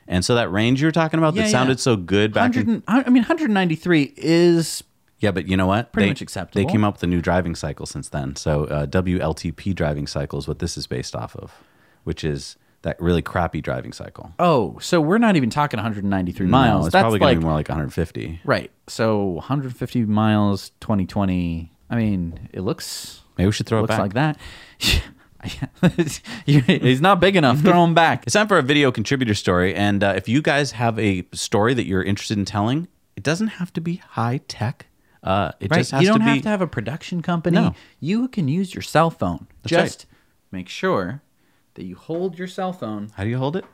And so that range you were talking about Yeah, that yeah. sounded so good back 100 in I mean, 193 is Yeah, but you know what? Pretty They- much acceptable. They came up with a new driving cycle since then. So uh, WLTP driving cycle is what this is based off of, which is that really crappy driving cycle. oh, so we're not even talking 193 No, miles. it's That's probably going like to be more like 150. right. So 150 miles, 2020. I mean, it looks Maybe we should throw it looks back. like that. [laughs] He's not big enough. Throw him back. It's time for a video contributor story. And uh, if you guys have a story that you're interested in telling, it doesn't have to be high tech. Uh, it Right. just has You don't to be. have to have a production company. No. You can use your cell phone. That's right. Just make sure that you hold your cell phone How do you hold it?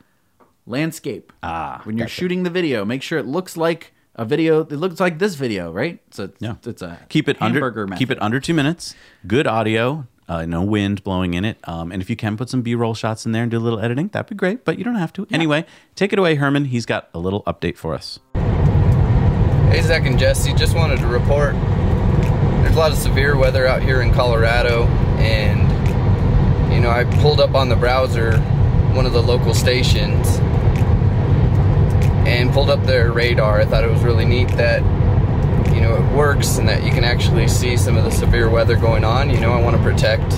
landscape. Ah, when you're gotcha. shooting the video, make sure it looks like a video. It looks like this video, right? So it's, Yeah. it's a keep it under method. keep it under two minutes. Good audio, uh, no wind blowing in it. Um, and if you can put some B-roll shots in there and do a little editing, that'd be great. But you don't have to. Anyway, take it away, Herman. He's got a little update for us. Hey, Zac and Jesse, just wanted to report there's a lot of severe weather out here in Colorado, and you know, I pulled up on the browser one of the local stations and pulled up their radar. I thought it was really neat that you know it works and that you can actually see some of the severe weather going on. You know, I want to protect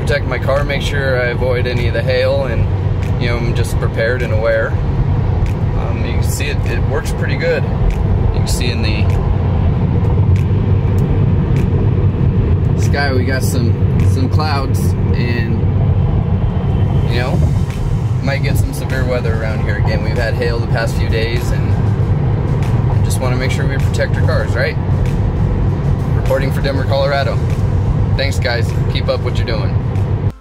protect my car, make sure I avoid any of the hail, and you know, I'm just prepared and aware. Um, you can see it, it works pretty good. You can see in the sky we got some some clouds and you know might get some severe weather around here again. We've had hail the past few days and just want to make sure we protect our cars, right? Reporting for Denver, Colorado. Thanks guys. Keep up what you're doing.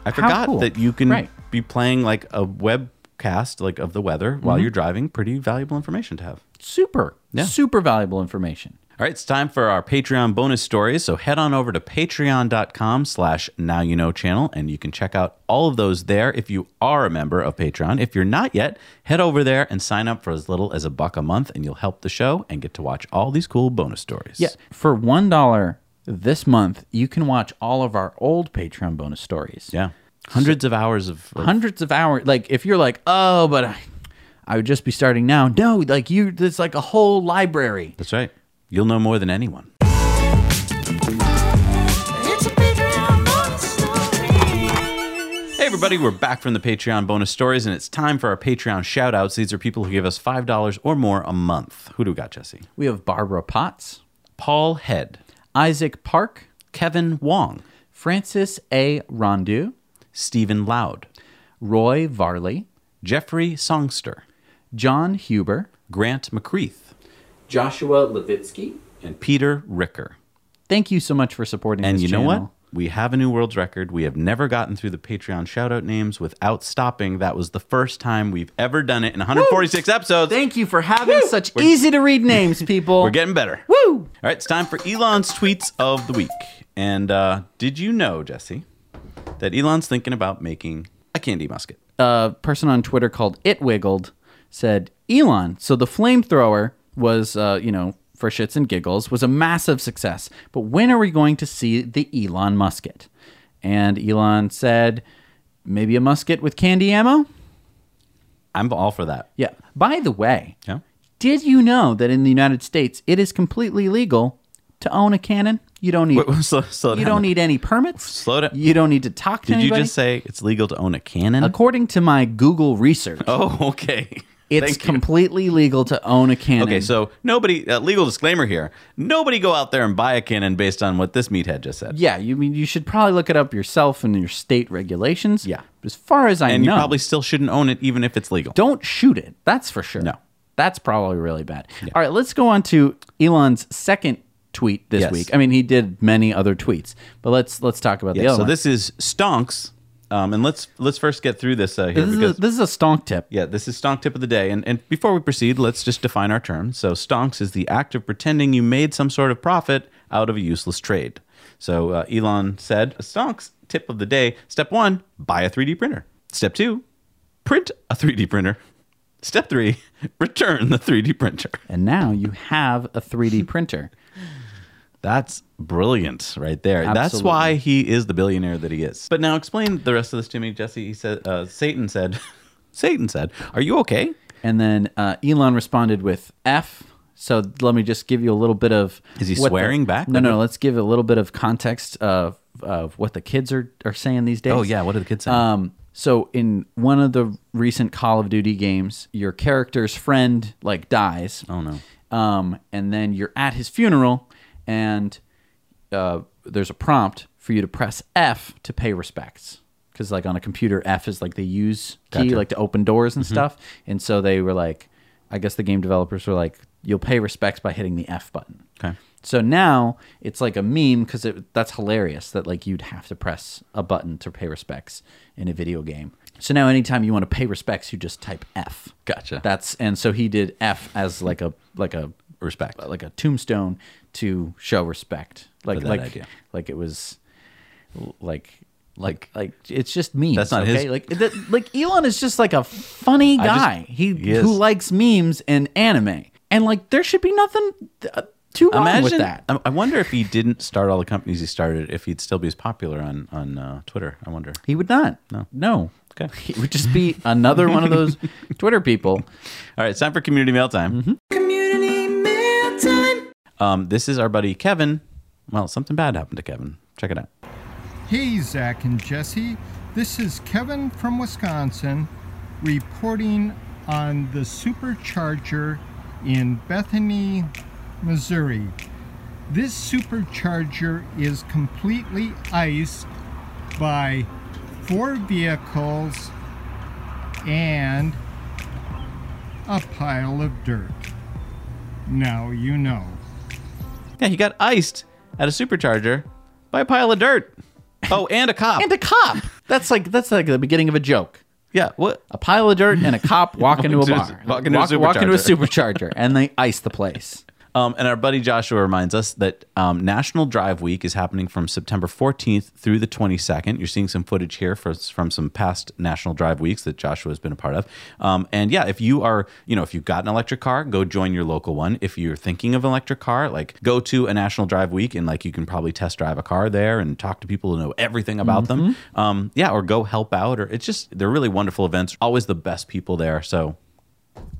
I forgot cool. that you can Right. be playing like a webcast like of the weather while Mm-hmm. you're driving. Pretty valuable information to have. Super, Yeah. super valuable information. All right, it's time for our Patreon bonus stories. So head on over to patreon.com slash now you know channel and you can check out all of those there if you are a member of Patreon. If you're not yet, head over there and sign up for as little as a buck a month and you'll help the show and get to watch all these cool bonus stories. Yeah, for one dollar this month, you can watch all of our old Patreon bonus stories. Yeah. Hundreds of hours of, of hundreds of hours. Like if you're like, oh, but I, I would just be starting now. No, like you, it's like a whole library. That's right. You'll know more than anyone. It's a Patreon bonus story. Hey, everybody, we're back from the Patreon bonus stories, and it's time for our Patreon shout outs. These are people who give us $5 or more a month. Who do we got, Jesse? We have Barbara Potts, Paul Head, Isaac Park, Kevin Wong, Francis A. Rondu, Stephen Loud, Roy Varley, Jeffrey Songster, John Huber, Grant McCreath, Joshua Levitsky. and Peter Ricker. Thank you so much for supporting And this you know channel. what? We have a new world's record. We have never gotten through the Patreon shoutout names without stopping. That was the first time we've ever done it in 146 episodes. Thank you for having such easy to read [laughs] names, people. We're getting better. Woo! All right, it's time for Elon's tweets of the week. And uh, did you know, Jesse, that Elon's thinking about making a candy musket? a person on Twitter called It Wiggled said, Elon, so the flamethrower was, uh, you know, for shits and giggles, was a massive success. But when are we going to see the Elon musket? And Elon said, maybe a musket with candy ammo? I'm all for that. Yeah. By the way, Yeah. did you know that in the United States it is completely legal to own a cannon? You don't need Wait, slow, slow you down. don't need any permits. Slow down. You don't need to talk to Did you just say it's legal to own a cannon? According to my Google research, oh, okay. It's completely legal to own a cannon. Okay, so nobody, uh, legal disclaimer here. Nobody go out there and buy a cannon based on what this meathead just said. yeah, you mean you should probably look it up yourself in your state regulations. Yeah. as far as I And know, you probably still shouldn't own it even if it's legal. don't shoot it. That's for sure. No. that's probably really bad. All right, let's go on to Elon's second tweet this Yes. week. I mean, he did many other tweets, but let's let's talk about the other so one. this is Stonks. Um, and let's let's first get through this uh, here this is, because a, this is a stonk tip. Yeah, this is stonk tip of the day. And, and before we proceed, let's just define our terms. So, stonks is the act of pretending you made some sort of profit out of a useless trade. So, uh, Elon said, stonks tip of the day. Step one, buy a 3D printer. Step two, print a 3D printer. Step three, [laughs] return the 3D printer. And now you have a 3D printer. [laughs] That's brilliant right there. That's why he is the billionaire that he is. But now explain the rest of this to me, Jesse. He said, uh, Satan said, [laughs] Satan said, are you okay? And then uh, Elon responded with F. So let me just give you a little bit of. Is he what the- swearing back? No, Like no. Let's give a little bit of context of, of what the kids are, are saying these days. Oh, yeah. What are the kids saying? Um, so in one of the recent Call of Duty games, your character's friend like dies. oh, no. Um, and then you're at his funeral, and uh, there's a prompt for you to press F to pay respects. Because like on a computer, F is like the use key, Gotcha. like to open doors and stuff. And so they were like, I guess the game developers were like, you'll pay respects by hitting the F button. Okay. So now it's like a meme because that's hilarious that like you'd have to press a button to pay respects in a video game. So now anytime you want to pay respects, you just type F. Gotcha. That's and so he did F as like a like a Respect. like a tombstone to show respect. Like like idea. like it was like like like it's just memes. That's not okay? his- Like that, like Elon is just like a funny I just- guy. he he who likes memes and anime, and like there should be nothing uh, too wrong Imagine with that. I I wonder if he didn't start all the companies he started, if he'd still be as popular on on uh, Twitter. I wonder. He would not. No. no. Okay. [laughs] He would just be another one of those [laughs] Twitter people. All right, it's time for community mail time. Mm-hmm. Um, this is our buddy Kevin. Well, something bad happened to Kevin. Check it out. Hey, Zac and Jesse. This is Kevin from Wisconsin reporting on the supercharger in Bethany, Missouri. This supercharger is completely iced by four vehicles and a pile of dirt. Now you know. Yeah, he got iced at a supercharger by a pile of dirt. Oh, and a cop. [laughs] And a cop. That's like that's like the beginning of a joke. yeah, what? A pile of dirt and a cop walk [laughs] into a Walk into a- bar. walk into a walk into a supercharger. supercharger and they ice the place. Um, and our buddy Joshua reminds us that um, National Drive Week is happening from September 14th through the 22nd. You're seeing some footage here for, from some past National Drive Weeks that Joshua has been a part of. Um, and yeah, if you are, you know, if you've got an electric car, go join your local one. If you're thinking of an electric car, like go to a National Drive Week and like you can probably test drive a car there and talk to people who know everything about them. Um, yeah, or go help out. Or it's just they're really wonderful events. Always the best people there. So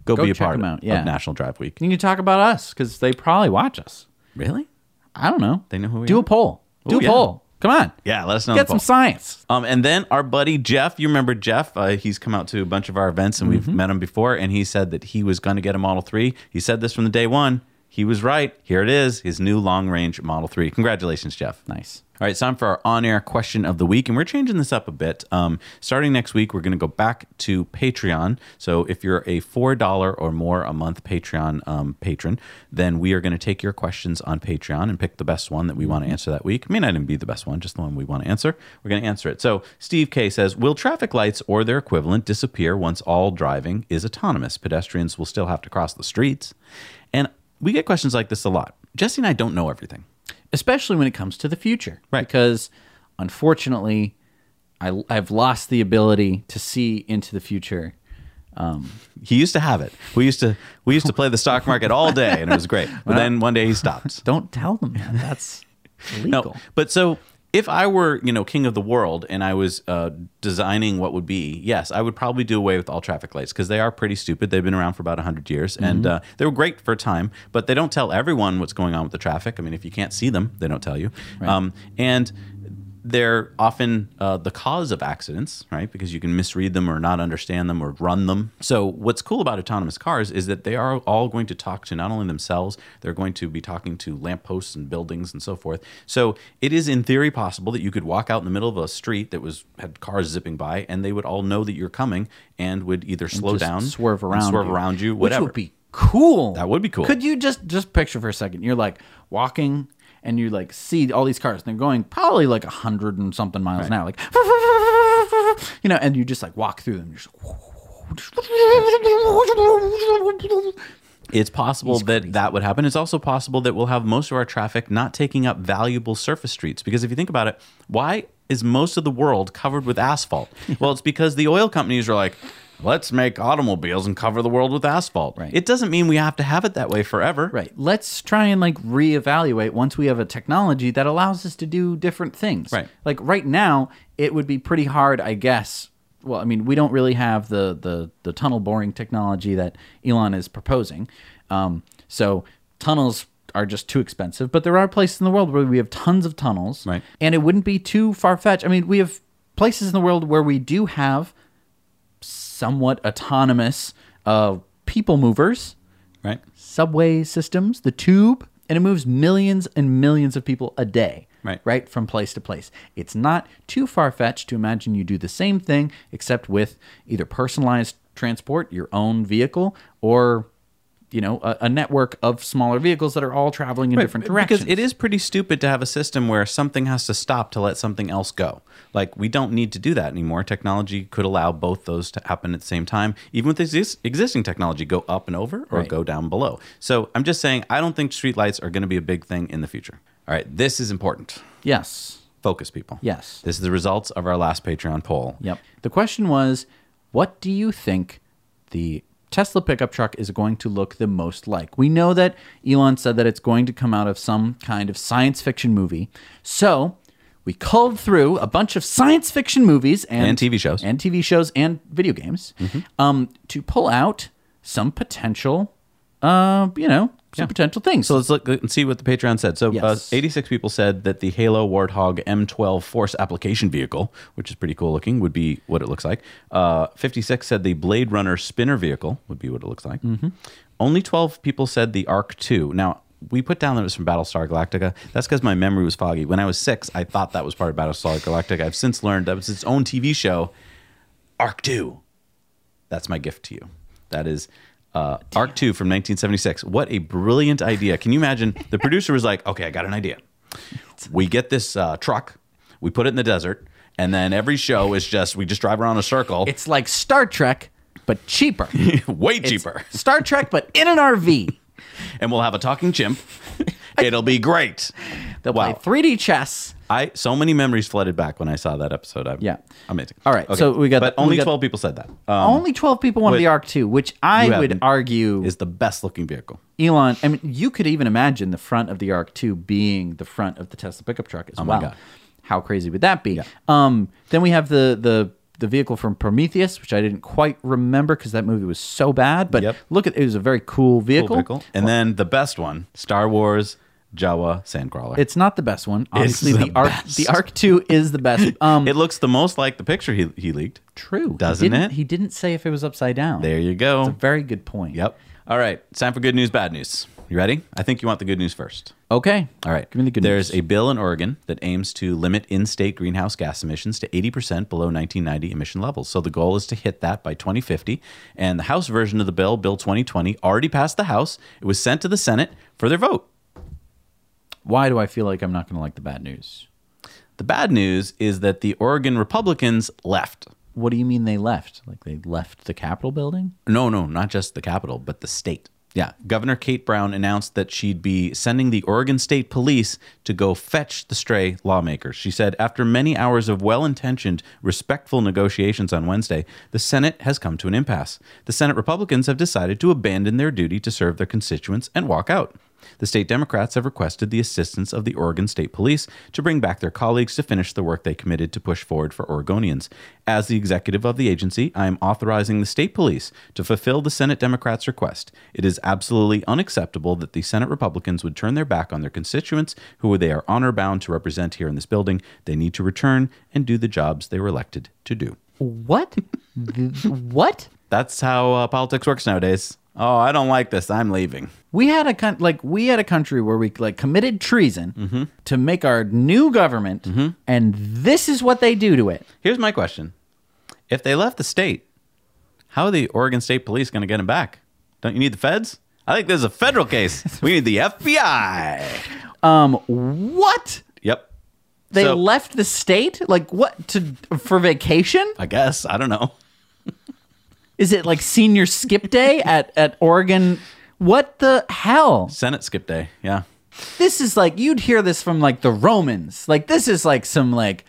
go, Go be a part of, yeah. of National Drive Week. Can you can talk about us because they probably watch us. Really? I don't know. They know who we are. Do are? a poll. Do Ooh, a yeah. poll. Come on. Yeah, let us know. Get some science. Um, and then our buddy Jeff, you remember Jeff? Uh, he's come out to a bunch of our events and we've met him before. And he said that he was going to get a Model 3. He said this from the day one. He was right. Here it is, his new long range Model 3. Congratulations, Jeff. Nice. All right, it's time for our on air question of the week, and we're changing this up a bit. Um, starting next week, we're going to go back to Patreon. So if you're a $4 or more a month Patreon um, patron, then we are going to take your questions on Patreon and pick the best one that we want to answer that week. It may not even be the best one, just the one we want to answer. We're going to answer it. So Steve K says Will traffic lights or their equivalent disappear once all driving is autonomous? Pedestrians will still have to cross the streets. And we get questions like this a lot. Jesse and I don't know everything. especially when it comes to the future. Right. Because unfortunately, I, I've lost the ability to see into the future. Um, he used to have it. We used to we used to play the stock market all day, and it was great. But then one day he stopped. Don't tell them that. That's [laughs] illegal. No, but so if I were you know king of the world and I was uh, designing what would be, yes, I would probably do away with all traffic lights because they are pretty stupid. They've been around for about hundred years, and uh, they were great for a time, but they don't tell everyone what's going on with the traffic. I mean, if you can't see them, they don't tell you. Um, and they're often uh, the cause of accidents, right? Because you can misread them or not understand them or run them. So, what's cool about autonomous cars is that they are all going to talk to not only themselves, they're going to be talking to lampposts and buildings and so forth. So, it is in theory possible that you could walk out in the middle of a street that was had cars zipping by, and they would all know that you're coming and would either slow down, swerve around, swerve you, around you, whatever. which would be cool. That would be cool. Could you just just picture for a second? You're like walking, and you like see all these cars, and they're going probably like a hundred and something miles an hour, like [laughs] you know, and you just like walk through them. You're just, [laughs] It's possible that that would happen. It's also possible that we'll have most of our traffic not taking up valuable surface streets. Because if you think about it, why is most of the world covered with asphalt? [laughs] well, it's because the oil companies are like, let's make automobiles and cover the world with asphalt. Right. It doesn't mean we have to have it that way forever. Right. Let's try and like reevaluate once we have a technology that allows us to do different things. Right. Like right now, it would be pretty hard, I guess. Well, I mean, we don't really have the the, the tunnel boring technology that Elon is proposing. Um, so tunnels are just too expensive. But there are places in the world where we have tons of tunnels. Right. And it wouldn't be too far fetched. I mean, we have places in the world where we do have somewhat autonomous uh, people movers Right. subway systems, the tube, and it moves millions and millions of people a day. Right. Right from place to place. It's not too far fetched to imagine you do the same thing, except with either personalized transport, your own vehicle, or you know, a, a network of smaller vehicles that are all traveling in different directions. Because it is pretty stupid to have a system where something has to stop to let something else go. Like we don't need to do that anymore. Technology could allow both those to happen at the same time, even with exis- existing technology, go up and over or Right. go down below. So I'm just saying, I don't think streetlights are going to be a big thing in the future. All right, this is important. Yes. Focus, people. Yes. This is the results of our last Patreon poll. Yep. The question was, what do you think the Tesla pickup truck is going to look the most like? We know that Elon said that it's going to come out of some kind of science fiction movie. So we culled through a bunch of science fiction movies and, And TV shows. and TV shows and video games um, to pull out some potential, uh, you know, some potential things. So let's look and see what the Patreon said. So uh, 86 people said that the Halo Warthog M12 Force application vehicle, which is pretty cool looking, would be what it looks like. Uh, 56 said the Blade Runner spinner vehicle would be what it looks like. Mm-hmm. Only 12 people said the Ark 2. Now, we put down that it was from Battlestar Galactica. That's because my memory was foggy. When I was six, I thought that was part of Battlestar Galactica. I've since learned that was its own TV show, Ark 2. That's my gift to you. That is uh, Ark 2 from 1976. What a brilliant idea. Can you imagine? The producer was like, okay, I got an idea. We get this uh, truck, we put it in the desert, and then every show is just, we just drive around a circle. it's like Star Trek, but cheaper. [laughs] way It's cheaper. Star Trek, but in an RV. And we'll have a talking chimp. [laughs] It'll be great. They'll Wow. play 3D chess. I so many memories flooded back when I saw that episode. I'm, Yeah. amazing. All right, so we got but the- only got- twelve people said that. Um, Only 12 people wanted the Ark 2, which I would argue is the best looking vehicle. Elon. I mean, you could even imagine the front of the Ark 2 being the front of the Tesla pickup truck as Oh my well. God. How crazy would that be? Um, then we have the the the vehicle from Prometheus, which I didn't quite remember because that movie was so bad. But Yep. look at it was a very cool vehicle. Cool vehicle. And then the best one, Star Wars Jawa Sandcrawler. It's not the best one. Obviously, the the, Ark best. the Ark 2 is the best. [laughs] Um, it looks the most like the picture he, he leaked. true, doesn't he it? He didn't say if it was upside down. There you go. It's a very good point. Yep. All right. Time for good news, bad news. You ready? I think you want the good news first. Okay. All right. Give me the good news. There's news. a bill in Oregon that aims to limit in state greenhouse gas emissions to 80% below 1990 emission levels. So the goal is to hit that by 2050. And the House version of the bill, Bill 2020, already passed the House. It was sent to the Senate for their vote. Why do I feel like I'm not going to like the bad news? The bad news is that the Oregon Republicans left. What do you mean they left? Like they left the Capitol building? No, no, not just the Capitol, but the state. Yeah. Governor Kate Brown announced that she'd be sending the Oregon State Police to go fetch the stray lawmakers. She said, after many hours of well intentioned, respectful negotiations on Wednesday, the Senate has come to an impasse. The Senate Republicans have decided to abandon their duty to serve their constituents and walk out. The state Democrats have requested the assistance of the Oregon State Police to bring back their colleagues to finish the work they committed to push forward for Oregonians. As the executive of the agency, I am authorizing the state police to fulfill the Senate Democrats' request. It is absolutely unacceptable that the Senate Republicans would turn their back on their constituents, who they are honor bound to represent here in this building. They need to return and do the jobs they were elected to do. What? [laughs] What? That's how uh, politics works nowadays. Oh, I don't like this. I'm leaving. We had a con- like we had a country where we like committed treason to make our new government, and this is what they do to it. Here's my question: If they left the state, how are the Oregon State Police going to get them back? Don't you need the feds? I think this is a federal case. [laughs] We need the FBI. Um, what? Yep. They So- left the state? Like what? To for vacation? I guess I don't know. Is it like senior skip day at at Oregon? What the hell? Senate skip day. Yeah. This is like you'd hear this from like the Romans. Like this is like some like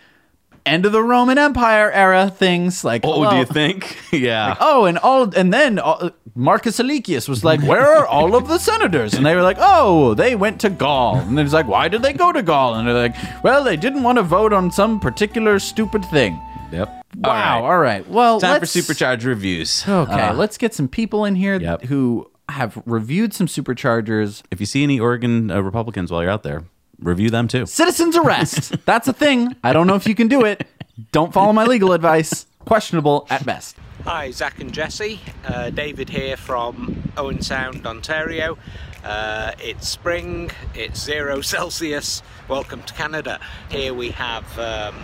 end of the Roman Empire era things. Like Oh, do you think? [laughs] yeah. Oh, and all, and then uh, Marcus Alicius was like, "Where are all of the senators?" And they were like, "Oh, they went to Gaul." And it's like, "Why did they go to Gaul?" And they're like, "Well, they didn't want to vote on some particular stupid thing." Yep. Wow. All All right. Well, Time for let's- supercharge reviews. Okay, Uh, let's get some people in here Yep. who have reviewed some superchargers. if you see any Oregon uh, Republicans while you're out there, review them too. Citizens arrest. [laughs] That's a thing. I don't know if you can do it. Don't follow my legal advice. Questionable at best. Hi, Zac and Jesse. Uh, David here from Owen Sound, Ontario. Uh, it's spring, it's zero [laughs] Celsius. Welcome to Canada. Here we have um,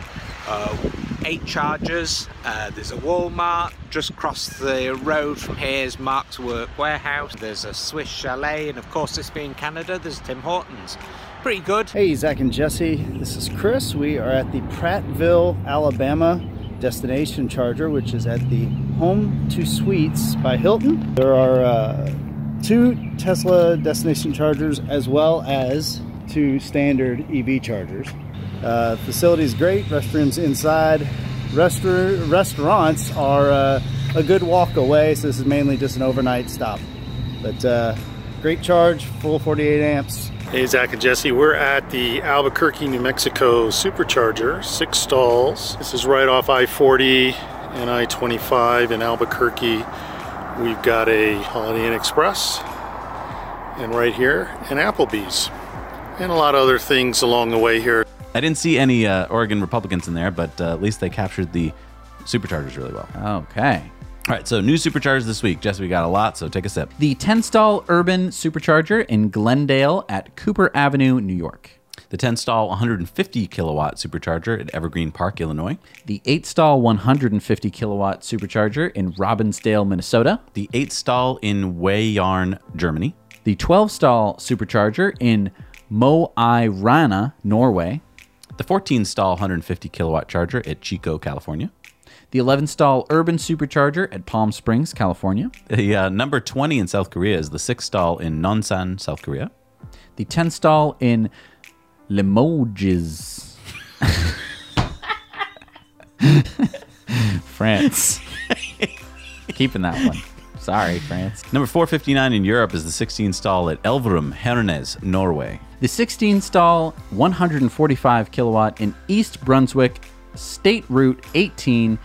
uh, eight chargers. Uh, there's a Walmart. Just across the road from here is Mark's Work Wearhouse. There's a Swiss Chalet, and of course, this being Canada, there's Tim Hortons. Pretty good. Hey, Zac and Jesse, this is Chris. We are at the Prattville, Alabama destination charger, which is at the Home2 Suites by Hilton. There are uh, two Tesla destination chargers as well as two standard EV chargers. Uh, facility is great, restrooms inside. Restaur- restaurants are uh, a good walk away, so this is mainly just an overnight stop. But uh, great charge, full 48 amps. Hey, Zac and Jesse, we're at the Albuquerque, New Mexico supercharger, six stalls. This is right off I 40 and I 25 in Albuquerque. We've got a Holiday Inn Express, and right here, an Applebee's, and a lot of other things along the way here. I didn't see any uh, Oregon Republicans in there, but uh, at least they captured the superchargers really well. Okay. All right, so new superchargers this week. Jesse, we got a lot, so take a sip. The 10 stall urban supercharger in Glendale at Cooper Avenue, New York. The 10 stall 150 kilowatt supercharger at Evergreen Park, Illinois. The 8 stall 150 kilowatt supercharger in Robbinsdale, Minnesota. The 8 stall in Weyarn, Germany. The 12 stall supercharger in Mo i Rana, Norway. The 14 stall 150 kilowatt charger at Chico, California. The 11 stall urban supercharger at Palm Springs, California. The uh, number 20 in South Korea is the 6 stall in Nonsan, South Korea. The 10 stall in Limoges, [laughs] France. [laughs] Keeping that one. Sorry, France. Number 459 in Europe is the 16 stall at Elverum, Hernes, Norway. The 16 stall 145 kilowatt in East Brunswick, State Route 18,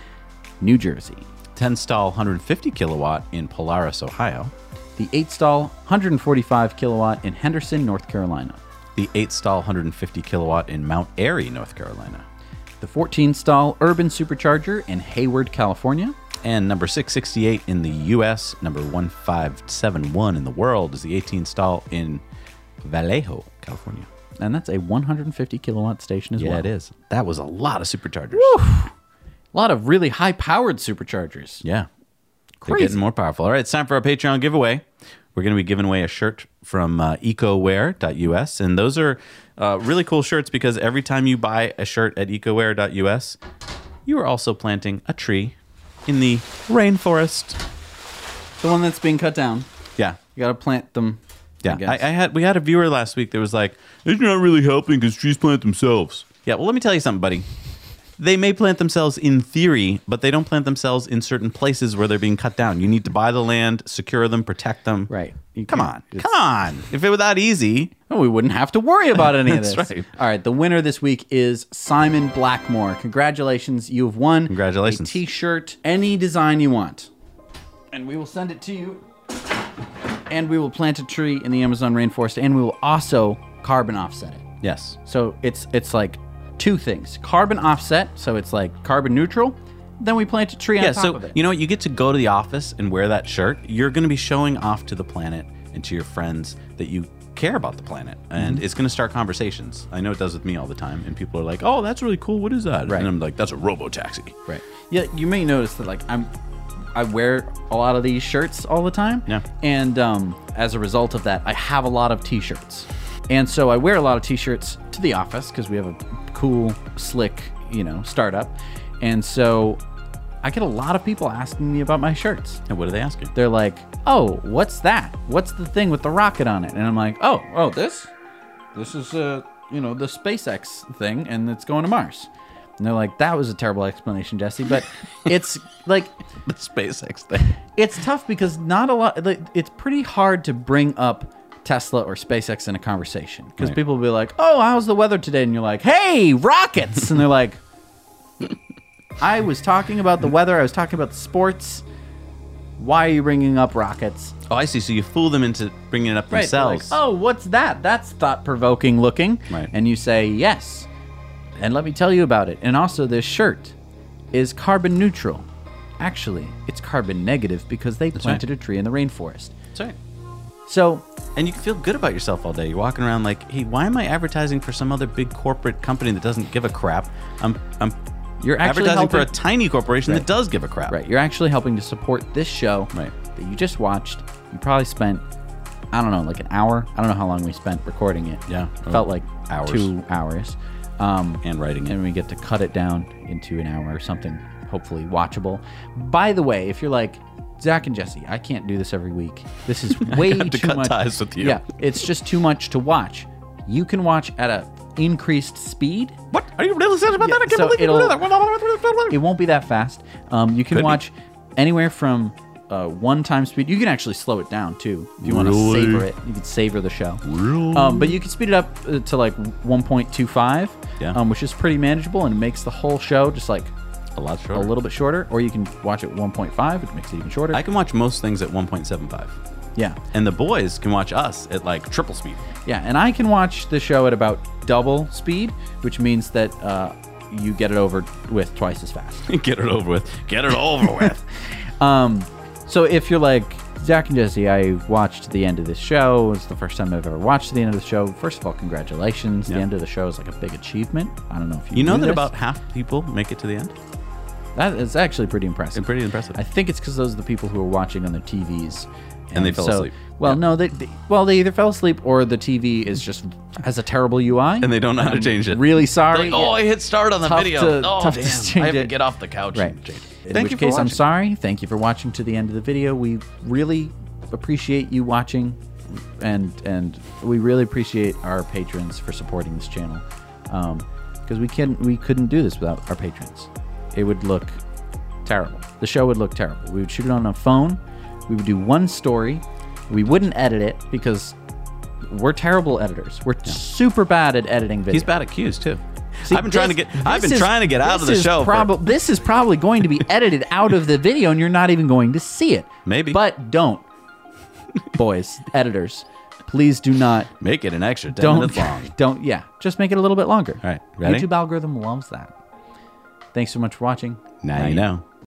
New Jersey. 10 stall 150 kilowatt in Polaris, Ohio. The 8 stall 145 kilowatt in Henderson, North Carolina. The 8 stall 150 kilowatt in Mount Airy, North Carolina. The 14 stall urban supercharger in Hayward, California. And number 668 in the US, number 1571 in the world is the 18 stall in Vallejo, California. And that's a 150 kilowatt station as Yeah, well. it is. That was a lot of superchargers. Woo! A lot of really high powered superchargers. Yeah. They're getting more powerful. All right, it's time for our Patreon giveaway. We're going to be giving away a shirt from uh, ecowear.us. And those are uh, really cool shirts because every time you buy a shirt at ecowear.us, you are also planting a tree in the rainforest. The one that's being cut down. Yeah. You got to plant them. Yeah, I, I. I had we had a viewer last week that was like, "It's not really helping because trees plant themselves." Yeah, well, let me tell you something, buddy. They may plant themselves in theory, but they don't plant themselves in certain places where they're being cut down. You need to buy the land, secure them, protect them. right. You Come on, come on. If it were that easy, Oh, we wouldn't have to worry about any of [laughs] this. right. All right, the winner this week is Simon Blackmore. Congratulations, you have won. Congratulations. A T-shirt, any design you want, and we will send it to you. And we will plant a tree in the Amazon rainforest, and we will also carbon offset it. yes, So it's it's like two things: carbon offset, so it's like carbon neutral. Then we plant a tree on yeah. top So of it. you know what? You get to go to the office and wear that shirt. You're going to be showing off to the planet and to your friends that you care about the planet, and Mm-hmm. it's going to start conversations. I know it does with me all the time, and people are like, "Oh, that's really cool. What is that?" Right. And I'm like, "That's a robo taxi." Right. Yeah, you may notice that like I'm I wear a lot of these shirts all the time. Yeah. And um, as a result of that, I have a lot of t-shirts. And so I wear a lot of t-shirts to the office because we have a cool, slick, you know, startup. And so I get a lot of people asking me about my shirts. And what are they asking? They're like, "Oh, what's that? What's the thing with the rocket on it?" And I'm like, "Oh, oh, this, this is uh, you know, the SpaceX thing, and it's going to Mars." And they're like, "That was a terrible explanation, Jesse." But [laughs] it's like, the SpaceX thing. it's tough because not a lot. Like, it's pretty hard to bring up Tesla or SpaceX in a conversation because Right. people will be like, "Oh, how's the weather today?" And you're like, "Hey, rockets!" and they're like, [laughs] "I was talking about the weather. I was talking about the sports. Why are you bringing up rockets?" Oh, I see. So you fool them into bringing it up Right, themselves. Like, oh, what's that? That's thought provoking looking. Right. And you say, yes. And let me tell you about it. And also, this shirt is carbon neutral. Actually, it's carbon negative because they planted a tree in the rainforest. That's right. So, And you can feel good about yourself all day. You're walking around like, hey, why am I advertising for some other big corporate company that doesn't give a crap? I'm, I'm You're actually advertising for a tiny corporation Right. that does give a crap. right, you're actually helping to support this show Right. that you just watched. You probably spent, I don't know, like an hour. I don't know how long we spent recording it. Yeah. It felt like Hours. two hours. Um, And writing it. and we get to cut it down into an hour or something hopefully watchable by the way if you're like zac and jesse i can't do this every week this is [laughs] way have to too cut much ties with you. yeah it's just too much to watch you can watch at a increased speed What? Are you really serious about Yeah, that? I can't so believe you do that. it won't be that fast um, you can Could be. watch anywhere from uh, one time speed you can actually slow it down too if you want to savor it you can savor the show um, but you can speed it up uh, to like 1.25 Yeah. um, which is pretty manageable and it makes the whole show just like A lot shorter. a little bit shorter, or you can watch it 1.5, which makes it even shorter. I can watch most things at 1.75. yeah, And the boys can watch us at like triple speed. yeah, and I can watch the show at about double speed, which means that uh, you get it over with twice as fast. [laughs] Get it over with. Get it over [laughs] with. Um, so if you're like Zac and Jesse, I watched the end of this show. It's the first time I've ever watched the end of the show. First of all, congratulations. The end of the show is like a big achievement. I don't know if you You know that this. about half people make it to the end? That is actually pretty impressive. And pretty impressive. I think it's because those are the people who are watching on their TVs. And they fell asleep. Well, Yeah. no, they, they well they either fell asleep or the TV is just has a terrible UI, And they don't know how to change it. Really sorry. Like, oh, I hit start on the Tough video. to- oh, tough to damn. change I have to get off the couch Right. and change it. In Thank which you for case, I'm sorry. Thank you for watching to the end of the video. We really appreciate you watching, and and we really appreciate our patrons for supporting this channel, um, because we can we couldn't do this without our patrons. It would look terrible. The show would look terrible. We would shoot it on a phone. We would do one story. We wouldn't edit it because we're terrible editors. We're super bad at editing video. He's bad at cues, too. See, I've been trying to get. I've been is- trying to get out of the show. for- this is probably going to be [laughs] edited out of the video, and you're not even going to see it. Maybe. but don't, boys, editors. Please do not. Make it an extra 10 Don't. minutes long. [laughs] Don't. Yeah, just make it a little bit longer. All right, ready? YouTube algorithm loves that. Thanks so much for watching. Now you know.